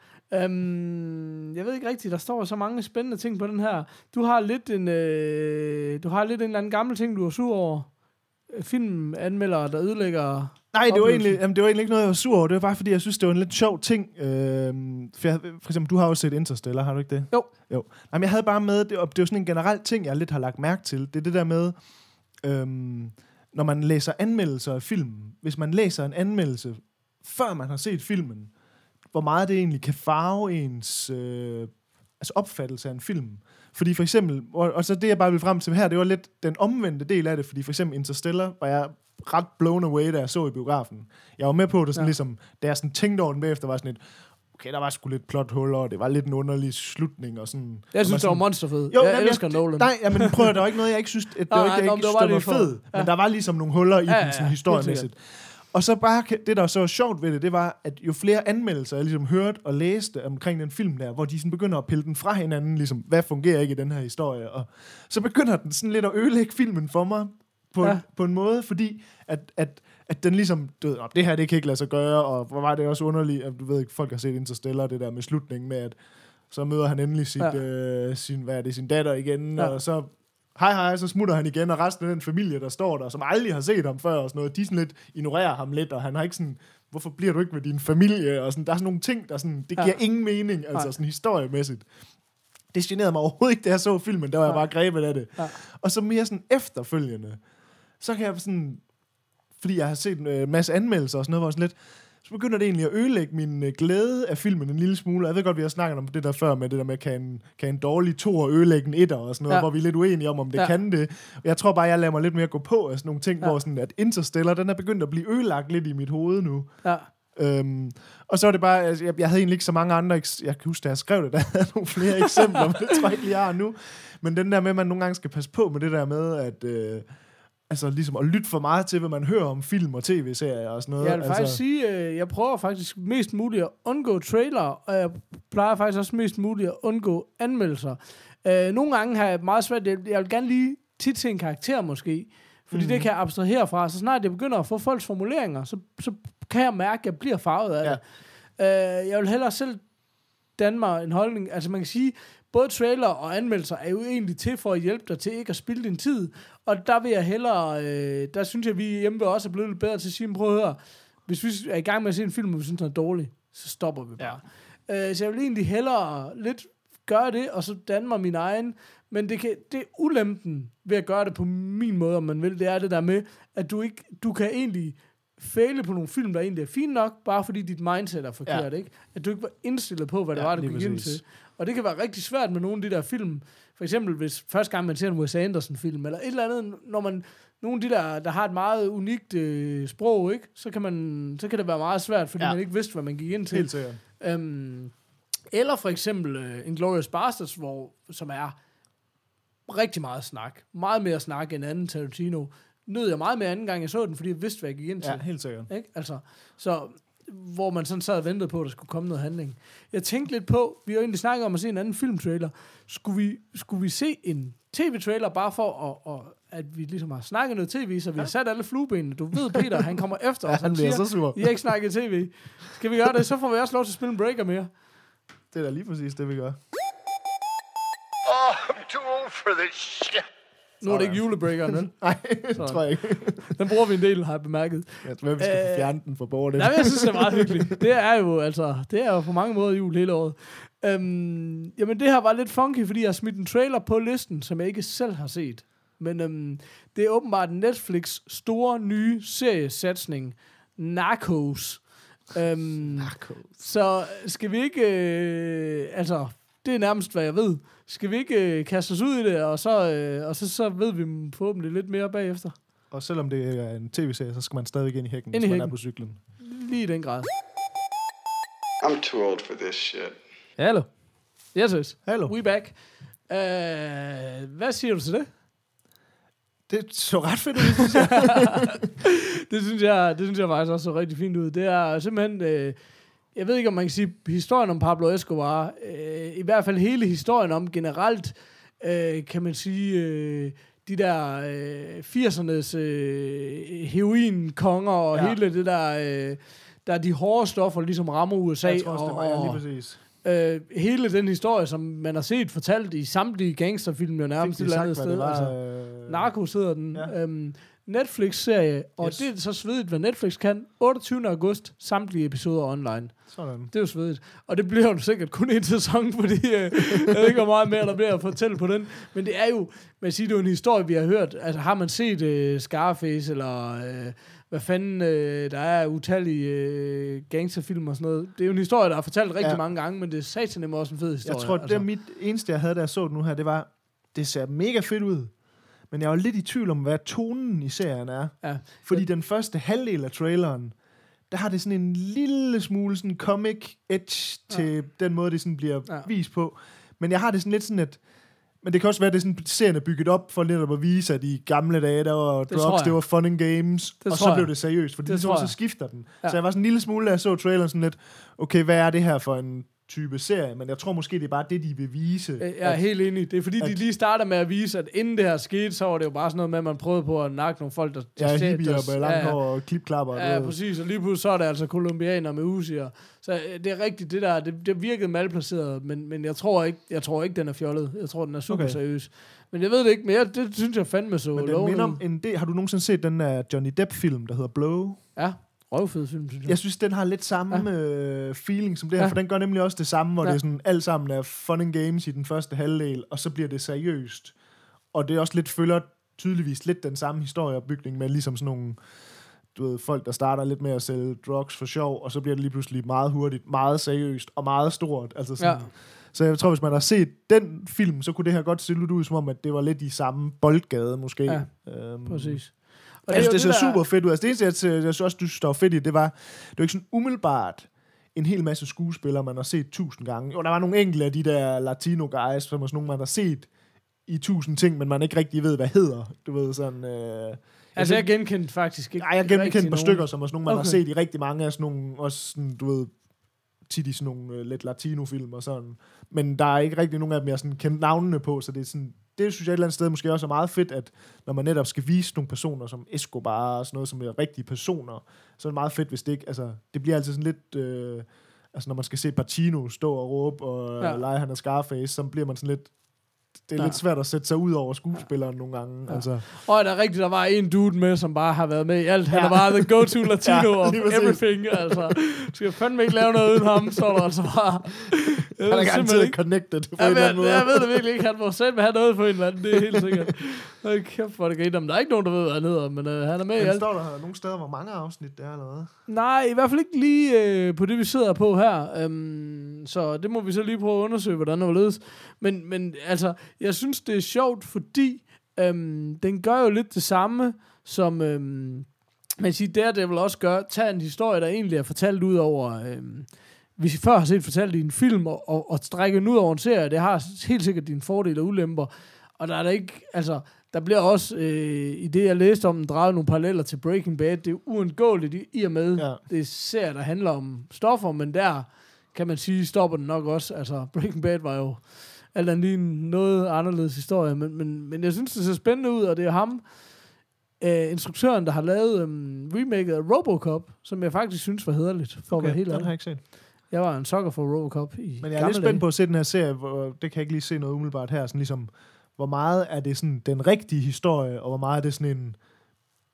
Um, jeg ved ikke rigtigt, der står så mange spændende ting på den her. Du har lidt en, øh, du har lidt en eller anden gammel ting, du er sur over. Filmanmeldere, der ødelægger... Nej, det var, egentlig, jamen, det var egentlig ikke noget, jeg var sur over. Det var bare, fordi jeg synes, det var en lidt sjov ting. Øhm, for, jeg, for eksempel, du har jo set Interstellar, har du ikke det? Jo. Jo. Jamen, jeg havde bare med, det, og det var sådan en generel ting, jeg lidt har lagt mærke til. Det er det der med, øhm, når man læser anmeldelser af film. Hvis man læser en anmeldelse, før man har set filmen, hvor meget det egentlig kan farve ens øh, altså opfattelse af en film. Fordi for eksempel, og, og så det jeg bare vil frem til her, det var lidt den omvendte del af det, fordi for eksempel Interstellar var jeg ret blown away, da jeg så i biografen. Jeg var med på det sådan Ja. ja. ligesom, da jeg sådan tænkte over den bagefter, var sådan lidt, okay, der var sgu lidt plothuller, og det var lidt en underlig slutning, og sådan... Jeg synes, og det var sådan, monsterfed. Jo, jeg jamen, elsker Nolan. Nej, jamen, prøv at, der var ikke noget, jeg ikke synes, at det Nej, var nej, ikke, jeg ikke men det var det var fed. ja. Men der var ligesom nogle huller i Ja, ja, den, sådan ja, historiemæssigt. Og så bare, det der så var sjovt ved det, det var, at jo flere anmeldelser, jeg ligesom hørte og læste omkring den film der, hvor de sådan begynder at pille den fra hinanden, ligesom, hvad fungerer ikke i den her historie, og så begynder den sådan lidt at ødelægge filmen for mig, på, Ja. ja. på en måde, fordi at, at, at den ligesom, du ved, "Nå, det her, det kan ikke lade sig gøre, og hvor var det også underligt, at du ved ikke, folk har set Interstellar, det der med slutningen med, at så møder han endelig sit, Ja. øh, sin, hvad er det, sin datter igen, ja. og så hej hej, så smutter han igen, og resten af den familie, der står der, som aldrig har set ham før, og sådan noget, de sådan lidt ignorerer ham lidt, og han har ikke sådan, hvorfor bliver du ikke med din familie, og sådan, der er sådan nogle ting, der sådan, det Ja. giver ingen mening, altså Nej. sådan historiemæssigt. Det generede mig overhovedet ikke, da jeg så filmen, der var jeg Nej. bare grebet af det. Ja. Og så mere sådan efterfølgende, så kan jeg sådan, fordi jeg har set en øh, masse anmeldelser og sådan noget, hvor jeg sådan lidt, så begynder det egentlig at ødelægge min øh, glæde af filmen en lille smule. Jeg ved godt, vi har snakket om det der før med det der med, kan en, kan en dårlig to ødelægge en etter og sådan noget, Ja. hvor vi er lidt uenige om, om det Ja. kan det. Jeg tror bare, jeg lader mig lidt mere gå på af sådan nogle ting, Ja. hvor sådan, at Interstellar, den er begyndt at blive ødelagt lidt i mit hoved nu. Ja. Øhm, og så er det bare, altså, jeg, jeg havde egentlig ikke så mange andre, eks- jeg kan huske, da jeg skrev det, der er nogle flere eksempler, men det tror jeg ikke jeg har nu. Men den der med, at man nogle gange skal passe på med det der med, at øh, altså ligesom at lytte for meget til, hvad man hører om film og tv-serier og sådan noget. Jeg vil altså, faktisk sige, øh, jeg prøver faktisk mest muligt at undgå trailer, og jeg plejer faktisk også mest muligt at undgå anmeldelser. Øh, nogle gange har jeg meget svært, jeg, jeg vil gerne lige tit se en karakter måske, fordi mm. det kan jeg abstrahere fra. Så snart jeg begynder at få folks formuleringer, så, så kan jeg mærke, at jeg bliver farvet af Ja. det. Øh, jeg vil hellere selv danne mig en holdning. Altså man kan sige, både trailer og anmeldelser er jo egentlig til for at hjælpe dig til ikke at spilde din tid. Og der vil jeg hellere, øh, der synes jeg, at vi hjemme også er blevet lidt bedre til at sige, prøv at høre, hvis vi er i gang med at se en film, og vi synes, den er dårlig, så stopper vi bare. Ja. Øh, så jeg vil egentlig hellere lidt gøre det, og så danne mig min egen. Men det, kan, det er ulempen ved at gøre det på min måde, om man vil. Det er det der med, at du ikke, du kan egentlig fejle på nogle film, der egentlig er fine nok, bare fordi dit mindset er forkert, ja. ikke? At du ikke var indstillet på, hvad det Ja, var, du gik ind til. Og det kan være rigtig svært med nogle af de der film. For eksempel, hvis første gang man ser en Wes Anderson-film, eller et eller andet, når man nogle af de der, der har et meget unikt øh, sprog, ikke? Så, kan man, så kan det være meget svært, fordi ja. Man ikke vidste, hvad man gik ind til. Helt sikkert. Øhm, eller for eksempel uh, Inglourious Basterds, hvor, som er rigtig meget snak. Meget mere snak end anden Tarantino. Nød jeg meget mere anden gang, jeg så den, fordi jeg vidste, hvad jeg gik ind til. Ja, helt sikkert. Ikke? Altså, så hvor man sådan sad og ventede på, at der skulle komme noget handling. Jeg tænkte lidt på, vi har jo egentlig snakket om at se en anden filmtrailer. Skulle vi, skulle vi se en tv-trailer, bare for at, at, at vi ligesom har snakket noget tv, så vi har sat alle fluebenene. Du ved, Peter, han kommer efter Ja, os. han bliver siger, så sur. I har ikke snakket tv. Skal vi gøre det? Så får vi også lov til at spille en breaker mere. Det er da lige præcis det, vi gør. Oh, I'm too old for this shit. Nu er det ikke julebreakeren, vel? Nej, det tror jeg ikke. Den bruger vi en del, har jeg bemærket. Jeg tror, vi skal Øh, få fjerne den fra bordet. Nej, jeg synes, det er meget hyggeligt. Det er jo, altså, det er jo på mange måder jul hele året. Øhm, jamen, det her var lidt funky, fordi jeg har smidt en trailer på listen, som jeg ikke selv har set. Men øhm, det er åbenbart Netflix store nye seriesatsning, Narcos. Øhm, Narcos. Så skal vi ikke, øh, altså, det er nærmest, hvad jeg ved. Skal vi ikke øh, kaste os ud i det, og så, øh, og så, så ved vi forhåbentlig lidt mere bagefter. Og selvom det er en tv-serie, så skal man stadig ind i hækken, Ind i hvis man er på cyklen. Lige i den grad. I'm too old for this shit. Hallo. Yes, yes. Hallo. We back. Uh, hvad siger du til det? Det så ret fedt ud, synes jeg. Det synes jeg, det synes jeg faktisk også så rigtig fint ud. Det er simpelthen, øh, jeg ved ikke om man kan sige, historien om Pablo Escobar, øh, i hvert fald hele historien om generelt, øh, kan man sige, øh, de der øh, 80'ernes øh, heroinkonger og ja. Hele det der, øh, der er de hårde stoffer, ligesom rammer USA. Jeg tror også, det og, var ja, og, lige præcis. øh, hele den historie, som man har set fortalt i samtlige gangsterfilm, jo nærmest et eller andet sted. det altså. var, øh, Narcos hedder den. Ja. Øhm, Netflix-serie, og Yes. det er så svedigt, hvad Netflix kan. 28. august, samtlige episoder online. Sådan. Det er jo svedigt. Og det bliver jo sikkert kun en sæson, fordi øh, jeg ved ikke, hvor meget mere der bliver at fortælle på den. Men det er jo, man siger, det er en historie, vi har hørt. Altså har man set øh, Scarface, eller øh, hvad fanden, øh, der er utallige øh, gangsterfilm og sådan noget. Det er jo en historie, der er fortalt rigtig Ja. mange gange, men det er satan også en fed historie. Jeg tror, det er mit eneste, jeg havde, da jeg så det nu her, det var, det ser mega fedt ud. Men jeg var lidt i tvivl om, hvad tonen i serien er. Ja. Fordi den første halvdel af traileren, der har det sådan en lille smule sådan comic edge til ja. den måde, det sådan bliver ja. Vist på. Men jeg har det sådan lidt sådan, at men det kan også være, at det er sådan, serien er bygget op for netop at vise, at i gamle dage, der var tror drugs, det var fun and games, Det og så blev det seriøst, fordi Det det tror så skifter den. Ja. Så jeg var sådan en lille smule, da jeg så traileren, sådan lidt, okay, hvad er det her for en type serie? Men jeg tror måske, det er bare det, de vil vise. Øh, Jeg er at- helt enig. Det er fordi, at, de lige starter med at vise, at inden det her skete, så var det jo bare sådan noget med, at man prøvede på at nakke nogle folk, der... der Ja, der- hippier med langt ja, hår og klipklapper. Ja, ved. præcis. Og lige pludselig så er det altså kolumbianer med usier. Så øh, det er rigtigt, det der, det, det virkede malplaceret, men, men jeg tror ikke, jeg tror ikke, den er fjollet. Jeg tror, den er super Okay. seriøs. Men jeg ved det ikke, men jeg, det synes jeg fandme så Men den minder om en del, har du nogensinde set den der Johnny Depp-film, der hedder Blow? Ja, røvfed film, synes jeg. Jeg synes, den har lidt samme ja. øh, feeling som det her, ja. For den gør nemlig også det samme, hvor. Ja. det er sådan, alt sammen er fun and games i den første halvdel, og så bliver det seriøst. Og det er også lidt, følger tydeligvis lidt den samme historieopbygning med ligesom sådan nogle du ved, folk, der starter lidt med at sælge drugs for sjov, og så bliver det lige pludselig meget hurtigt, meget seriøst og meget stort. Altså sådan, Ja. Så jeg tror, hvis man har set den film, så kunne det her godt se lidt ud, som om, at det var lidt i samme boldgade, måske. Ja, øhm, Præcis. Og altså, det, det ser der- super fedt ud. Altså, det eneste, jeg, jeg, jeg synes også, synes, der var fedt i, det var, det var ikke sådan umiddelbart en hel masse skuespillere, man har set tusind gange. Jo, der var nogle enkelte af de der latino guys, som er sådan nogle, man har set i tusind ting, men man ikke rigtig ved, hvad hedder. Du ved, sådan... Øh, Altså, jeg genkendte faktisk ikke Nej, jeg genkendte et par nogen. stykker, som sådan nogle, man okay. har set i rigtig mange af sådan nogle, også sådan, du ved, tit i sådan nogle øh, lidt latino-film og sådan. Men der er ikke rigtig nogen af dem, jeg sådan kendt navnene på, så det er sådan, det synes jeg et eller andet sted måske også er meget fedt, at når man netop skal vise nogle personer som Escobar og sådan noget, som er rigtige personer, så er det meget fedt, hvis det ikke, altså, det bliver altid sådan lidt, øh, Altså, når man skal se Pacino stå og råbe og Ja. ja. lege, han er Scarface, så bliver man sådan lidt... Det er Ja. ja. lidt svært at sætte sig ud over skuespilleren nogle gange. Ja. Ja. Altså, Og der er rigtigt, der var en dude med, som bare har været med i alt. Han Ja. er bare the go-to latino Ja, of everything. Altså, du skal fandme ikke lave noget uden ham, så er der altså bare... Han er garanteret connected på en Jeg eller anden måde. jeg ved det virkelig ikke. Han må selv have noget på en eller anden. Det er helt sikkert. Hold kæft, hvor det griner. Men der er ikke nogen, der ved, hvad han hedder. Men øh, han er med i Men alt. står der nogle steder, hvor mange afsnit det er, eller hvad? Nej, i hvert fald ikke lige øh, på det, vi sidder på her. Øhm, så det må vi så lige prøve at undersøge, hvordan det var ledes. Men, men altså, jeg synes, det er sjovt, fordi øhm, den gør jo lidt det samme, som øhm, man siger, Daredevil også gør. Tag en historie, der egentlig er fortalt ud over... Øhm, vi før har set fortalt i en film, og, og, og strække den ud over en serie, det har helt sikkert dine fordele og ulemper. Og der er der ikke, altså, der bliver også, øh, i det jeg læste om, draget nogle paralleller til Breaking Bad. Det er uundgåeligt i, i og med, ja. Det er serier, der handler om stoffer, men der kan man sige, stopper den nok også. Altså, Breaking Bad var jo alt andet lige en noget anderledes historie, men, men, men jeg synes, det ser spændende ud, og det er ham, øh, instruktøren, der har lavet øhm, remaket af Robocop, som jeg faktisk synes var hederligt, for okay, at være helt den har ærlig. jeg ikke set. Jeg var en sokker for Robocop i Men jeg er lidt spændt dage. på at se den her serie, hvor, det kan jeg ikke lige se noget umiddelbart her, sådan ligesom, hvor meget er det sådan den rigtige historie, og hvor meget er det sådan en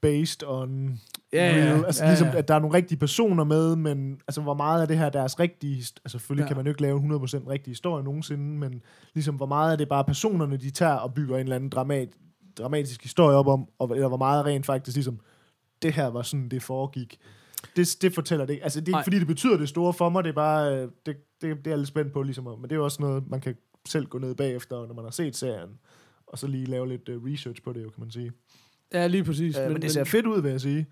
based on Ja, ja, real, altså ja, ligesom, ja. at der er nogle rigtige personer med, men altså, hvor meget af det her deres rigtige, altså selvfølgelig Ja. kan man jo ikke lave en 100% rigtig historie nogensinde, men ligesom, hvor meget er det bare personerne, de tager og bygger en eller anden dramat, dramatisk historie op om, og, eller hvor meget rent faktisk ligesom, det her var sådan, det foregik. Det, det fortæller det ikke. Altså, det er ikke fordi, det betyder det store for mig, det er bare, øh, det, det, det er lidt spændt på, ligesom, men det er jo også noget, man kan selv gå ned bagefter, når man har set serien, og så lige lave lidt uh, research på det, jo, kan man sige. Ja, lige præcis. Øh, men, men det ser fedt ud, vil jeg sige.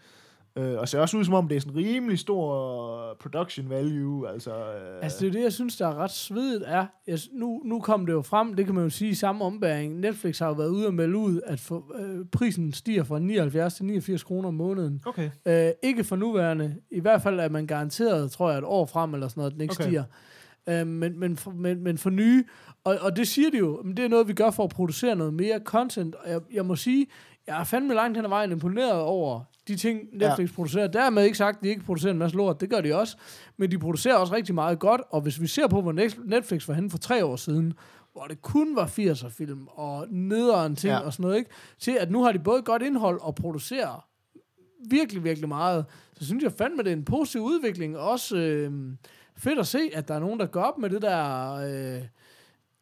Øh, og ser også ud som om, det er sådan rimelig stor production value. Altså, øh, Altså, det er det, jeg synes, der er ret svedigt, er, jeg, nu, nu kom det jo frem, det kan man jo sige i samme ombæring. Netflix har jo været ude og melde ud, at for, øh, prisen stiger fra 79 til 89 kroner om måneden. Okay. Øh, ikke for nuværende. I hvert fald er man garanteret, tror jeg, et år frem eller sådan noget, at den ikke Okay. stiger. Øh, men, men, for, men, men for nye, og, og det siger de jo, men det er noget, vi gør for at producere noget mere content. Og jeg, jeg må sige, jeg er fandme langt hen ad vejen imponeret over de ting, Netflix ja. producerer. Dermed ikke sagt, at de ikke producerer en masse lort. Det gør de også. Men de producerer også rigtig meget godt. Og hvis vi ser på, hvor Netflix var henne for tre år siden, hvor det kun var 80'er film og nederen ting. Ja. og sådan noget, ikke? til at nu har de både godt indhold og producerer virkelig, virkelig meget, så synes jeg fandme, det er en positiv udvikling. Også øh, fedt at se, at der er nogen, der går op med det der... Øh,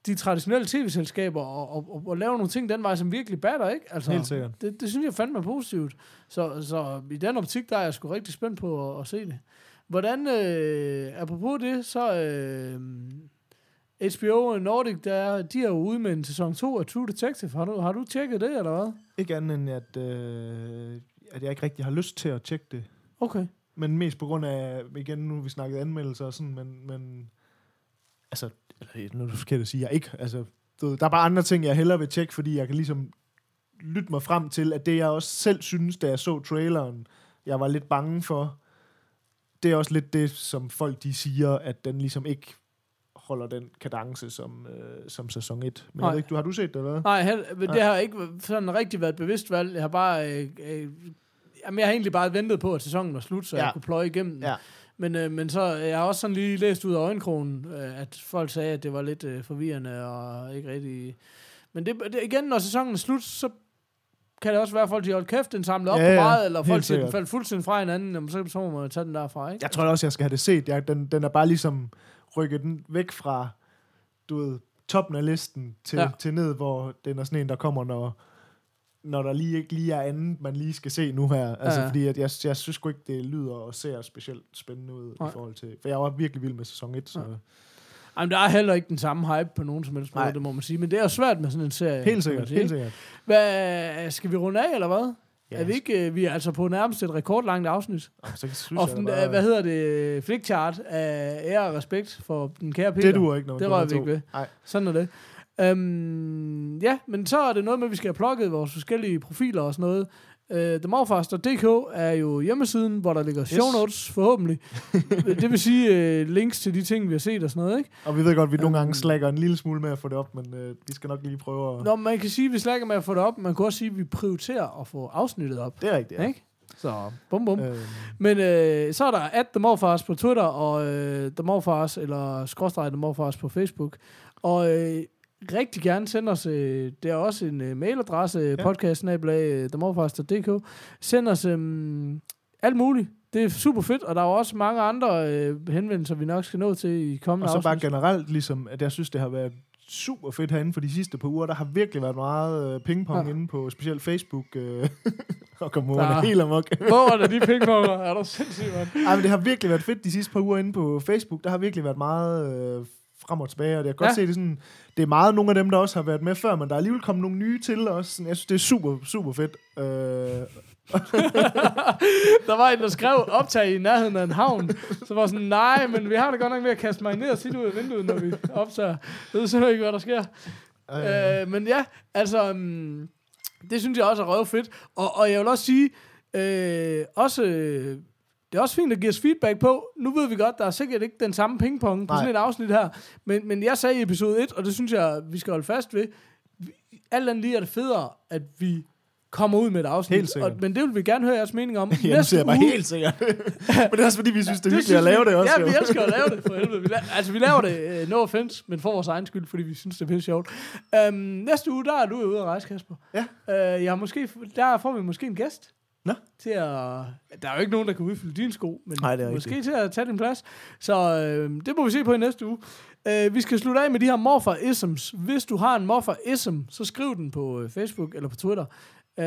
de traditionelle tv-selskaber og, og, og, og lave nogle ting den vej, som virkelig batter, ikke? Altså, Helt sikkert. Det, det synes jeg fandme er positivt. Så, så i den optik, der er jeg sgu rigtig spændt på at, at se det. Hvordan, øh, apropos det, så øh, HBO Nordic, der, er- de er jo ude med en sæson 2 af True Detective. Har du, har du tjekket det, eller hvad? Ikke andet end, at, øh, at jeg ikke rigtig har lyst til at tjekke det. Okay. Men mest på grund af, igen, nu vi snakket anmeldelser og sådan, men, men altså, nu er det forkert at sige, jeg ikke, altså, du der er bare andre ting, jeg hellere vil tjekke, fordi jeg kan ligesom lytte mig frem til, at det jeg også selv synes, da jeg så traileren, jeg var lidt bange for, det er også lidt det, som folk de siger, at den ligesom ikke holder den kadence som, øh, som sæson 1. Men Nej. jeg ved ikke, du, har du set det, eller? Nej, hel, det har ikke sådan rigtig været et bevidst valg. Jeg har bare... Øh, øh, jamen, jeg har egentlig bare ventet på, at sæsonen var slut, så ja. Jeg kunne pløje igennem. Ja. Men, øh, men så jeg har også sådan lige læst ud af øjenkrogen, øh, at folk sagde, at det var lidt øh, forvirrende og ikke rigtig... Men det, det, igen, når sæsonen er slut, så kan det også være, at folk de holdt kæft, den samlede op Ja, på meget, eller folk siger, den faldt fuldstændig fra hinanden, jamen, så, så må man tage den derfra, ikke? Jeg tror også, jeg skal have det set. Jeg, den, den er bare ligesom rykket den væk fra, du ved, toppen af listen til, ja. til ned, hvor den er sådan en, der kommer, når, når der lige ikke lige er andet, man lige skal se nu her. Altså, Ja. ja. fordi at jeg, jeg synes sgu ikke, det lyder og ser specielt spændende ud Nej. i forhold til... For jeg var virkelig vild med sæson 1, så... Ja. Jamen, der er heller ikke den samme hype på nogen som helst måde, Nej. det må man sige. Men det er jo svært med sådan en serie. Helt sikkert, helt ikke? sikkert. Hvad, skal vi runde af, eller hvad? Ja, er vi ikke, øh, vi er altså på nærmest et rekordlangt afsnit. Så synes Og jeg, den, bare, øh, hvad hedder det, flickchart af ære og respekt for den kære Peter. det duer ikke, man Det rører vi ikke ved. Nej. Sådan er det. Øhm, ja, men så er det noget med, at vi skal have plukket vores forskellige profiler og sådan noget. Uh, TheMorfaster.dk er jo hjemmesiden, hvor der ligger show notes, forhåbentlig. det vil sige uh, links til de ting, vi har set og sådan noget, ikke? Og vi ved godt, at vi nogle Øhm. gange slækker en lille smule med at få det op, men øh, vi skal nok lige prøve at... Nå, man kan sige, at vi slækker med at få det op. Man kan også sige, at vi prioriterer at få afsnittet op. Det er rigtigt, ja. Ikke? Så bum bum. Øh, Men øh, så er der at The Morfars på Twitter, og øh, The Morfars, eller skråstreg The Morfars på Facebook. Og øh, rigtig gerne send os, øh, der er også en øh, mailadresse, ja. podcast themorfars.dk. Send os øh, alt muligt. Det er super fedt, og der er jo også mange andre øh, henvendelser, vi nok skal nå til i kommende og så bare afsnit. generelt, ligesom, at jeg synes, det har været super fedt herinde for de sidste par uger. Der har virkelig været meget øh, pingpong Ja. inde på specielt Facebook. Øh, og Der- ja. helt amok. Hvor er der de pingponger? Er du sindssygt, mand? Ej, men det har virkelig været fedt de sidste par uger inde på Facebook. Der har virkelig været meget øh, frem og tilbage, og jeg kan godt Ja. se, det er sådan, det er meget nogle af dem, der også har været med før, men der er alligevel kommet nogle nye til også. Sådan, Jeg synes, det er super, super fedt. Øh, Der var en, der skrev optag i nærheden af en havn. Så var sådan, nej, men vi har det godt nok med at kaste mig ned og sige ud af vinduet, når vi optager. Jeg ved simpelthen ikke, hvad der sker. øh, Øh, men ja, altså, um, det synes jeg også er røvfedt. Og, og jeg vil også sige, øh, også, det er også fint at give os feedback på. Nu ved vi godt, der er sikkert ikke den samme pingpong på Nej. sådan et afsnit her. Men, men jeg sagde i episode 1, og det synes jeg, vi skal holde fast ved. Alt andet lige er det federe, at vi kommer ud med et afsnit. Helt sikkert. Og, men det vil vi gerne høre jeres mening om. ja, nu ser jeg bare helt sikkert. men det er også fordi, vi synes, det er hyggeligt at lave det også. Ja, jo. vi elsker at lave det, for helvede. Vi la- altså, vi laver det, uh, no offense, men for vores egen skyld, fordi vi synes, det er pisse sjovt. Um, næste uge, der er du ude at rejse, Kasper. Ja. Uh, jeg har måske, der får vi måske en gæst. Nå. Til at, der er jo ikke nogen, der kan udfylde din sko, men Nej, det er måske rigtigt. til at tage din plads. Så øh, det må vi se på i næste uge. Uh, vi skal slutte af med de her morfar-isms. Hvis du har en morfar-ism, så skriv den på øh, Facebook eller på Twitter.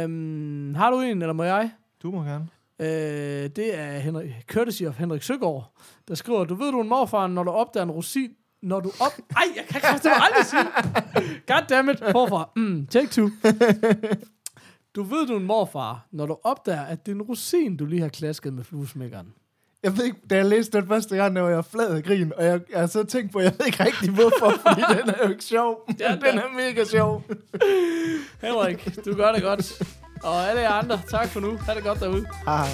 Um, har du en, eller må jeg? Du må gerne. Øh, det er Henrik, courtesy of Henrik Søgaard, der skriver, du ved, du er en morfar, når du opdager en rosin, når du op... Ej, jeg kan kraftigt aldrig sige. Goddammit, forfra. Mm, take two. Du ved, du er en morfar, når du opdager, at det er en rosin, du lige har klasket med fluesmækkeren. Jeg ved ikke, da jeg læste den første gang, der var jeg flad af grin, og jeg, jeg har så tænkt på, jeg ved ikke rigtig hvorfor, fordi den er jo ikke sjov. Ja, den er mega sjov. Henrik, du gør det godt. Og alle jer andre, tak for nu. Ha' det godt derude. Hej.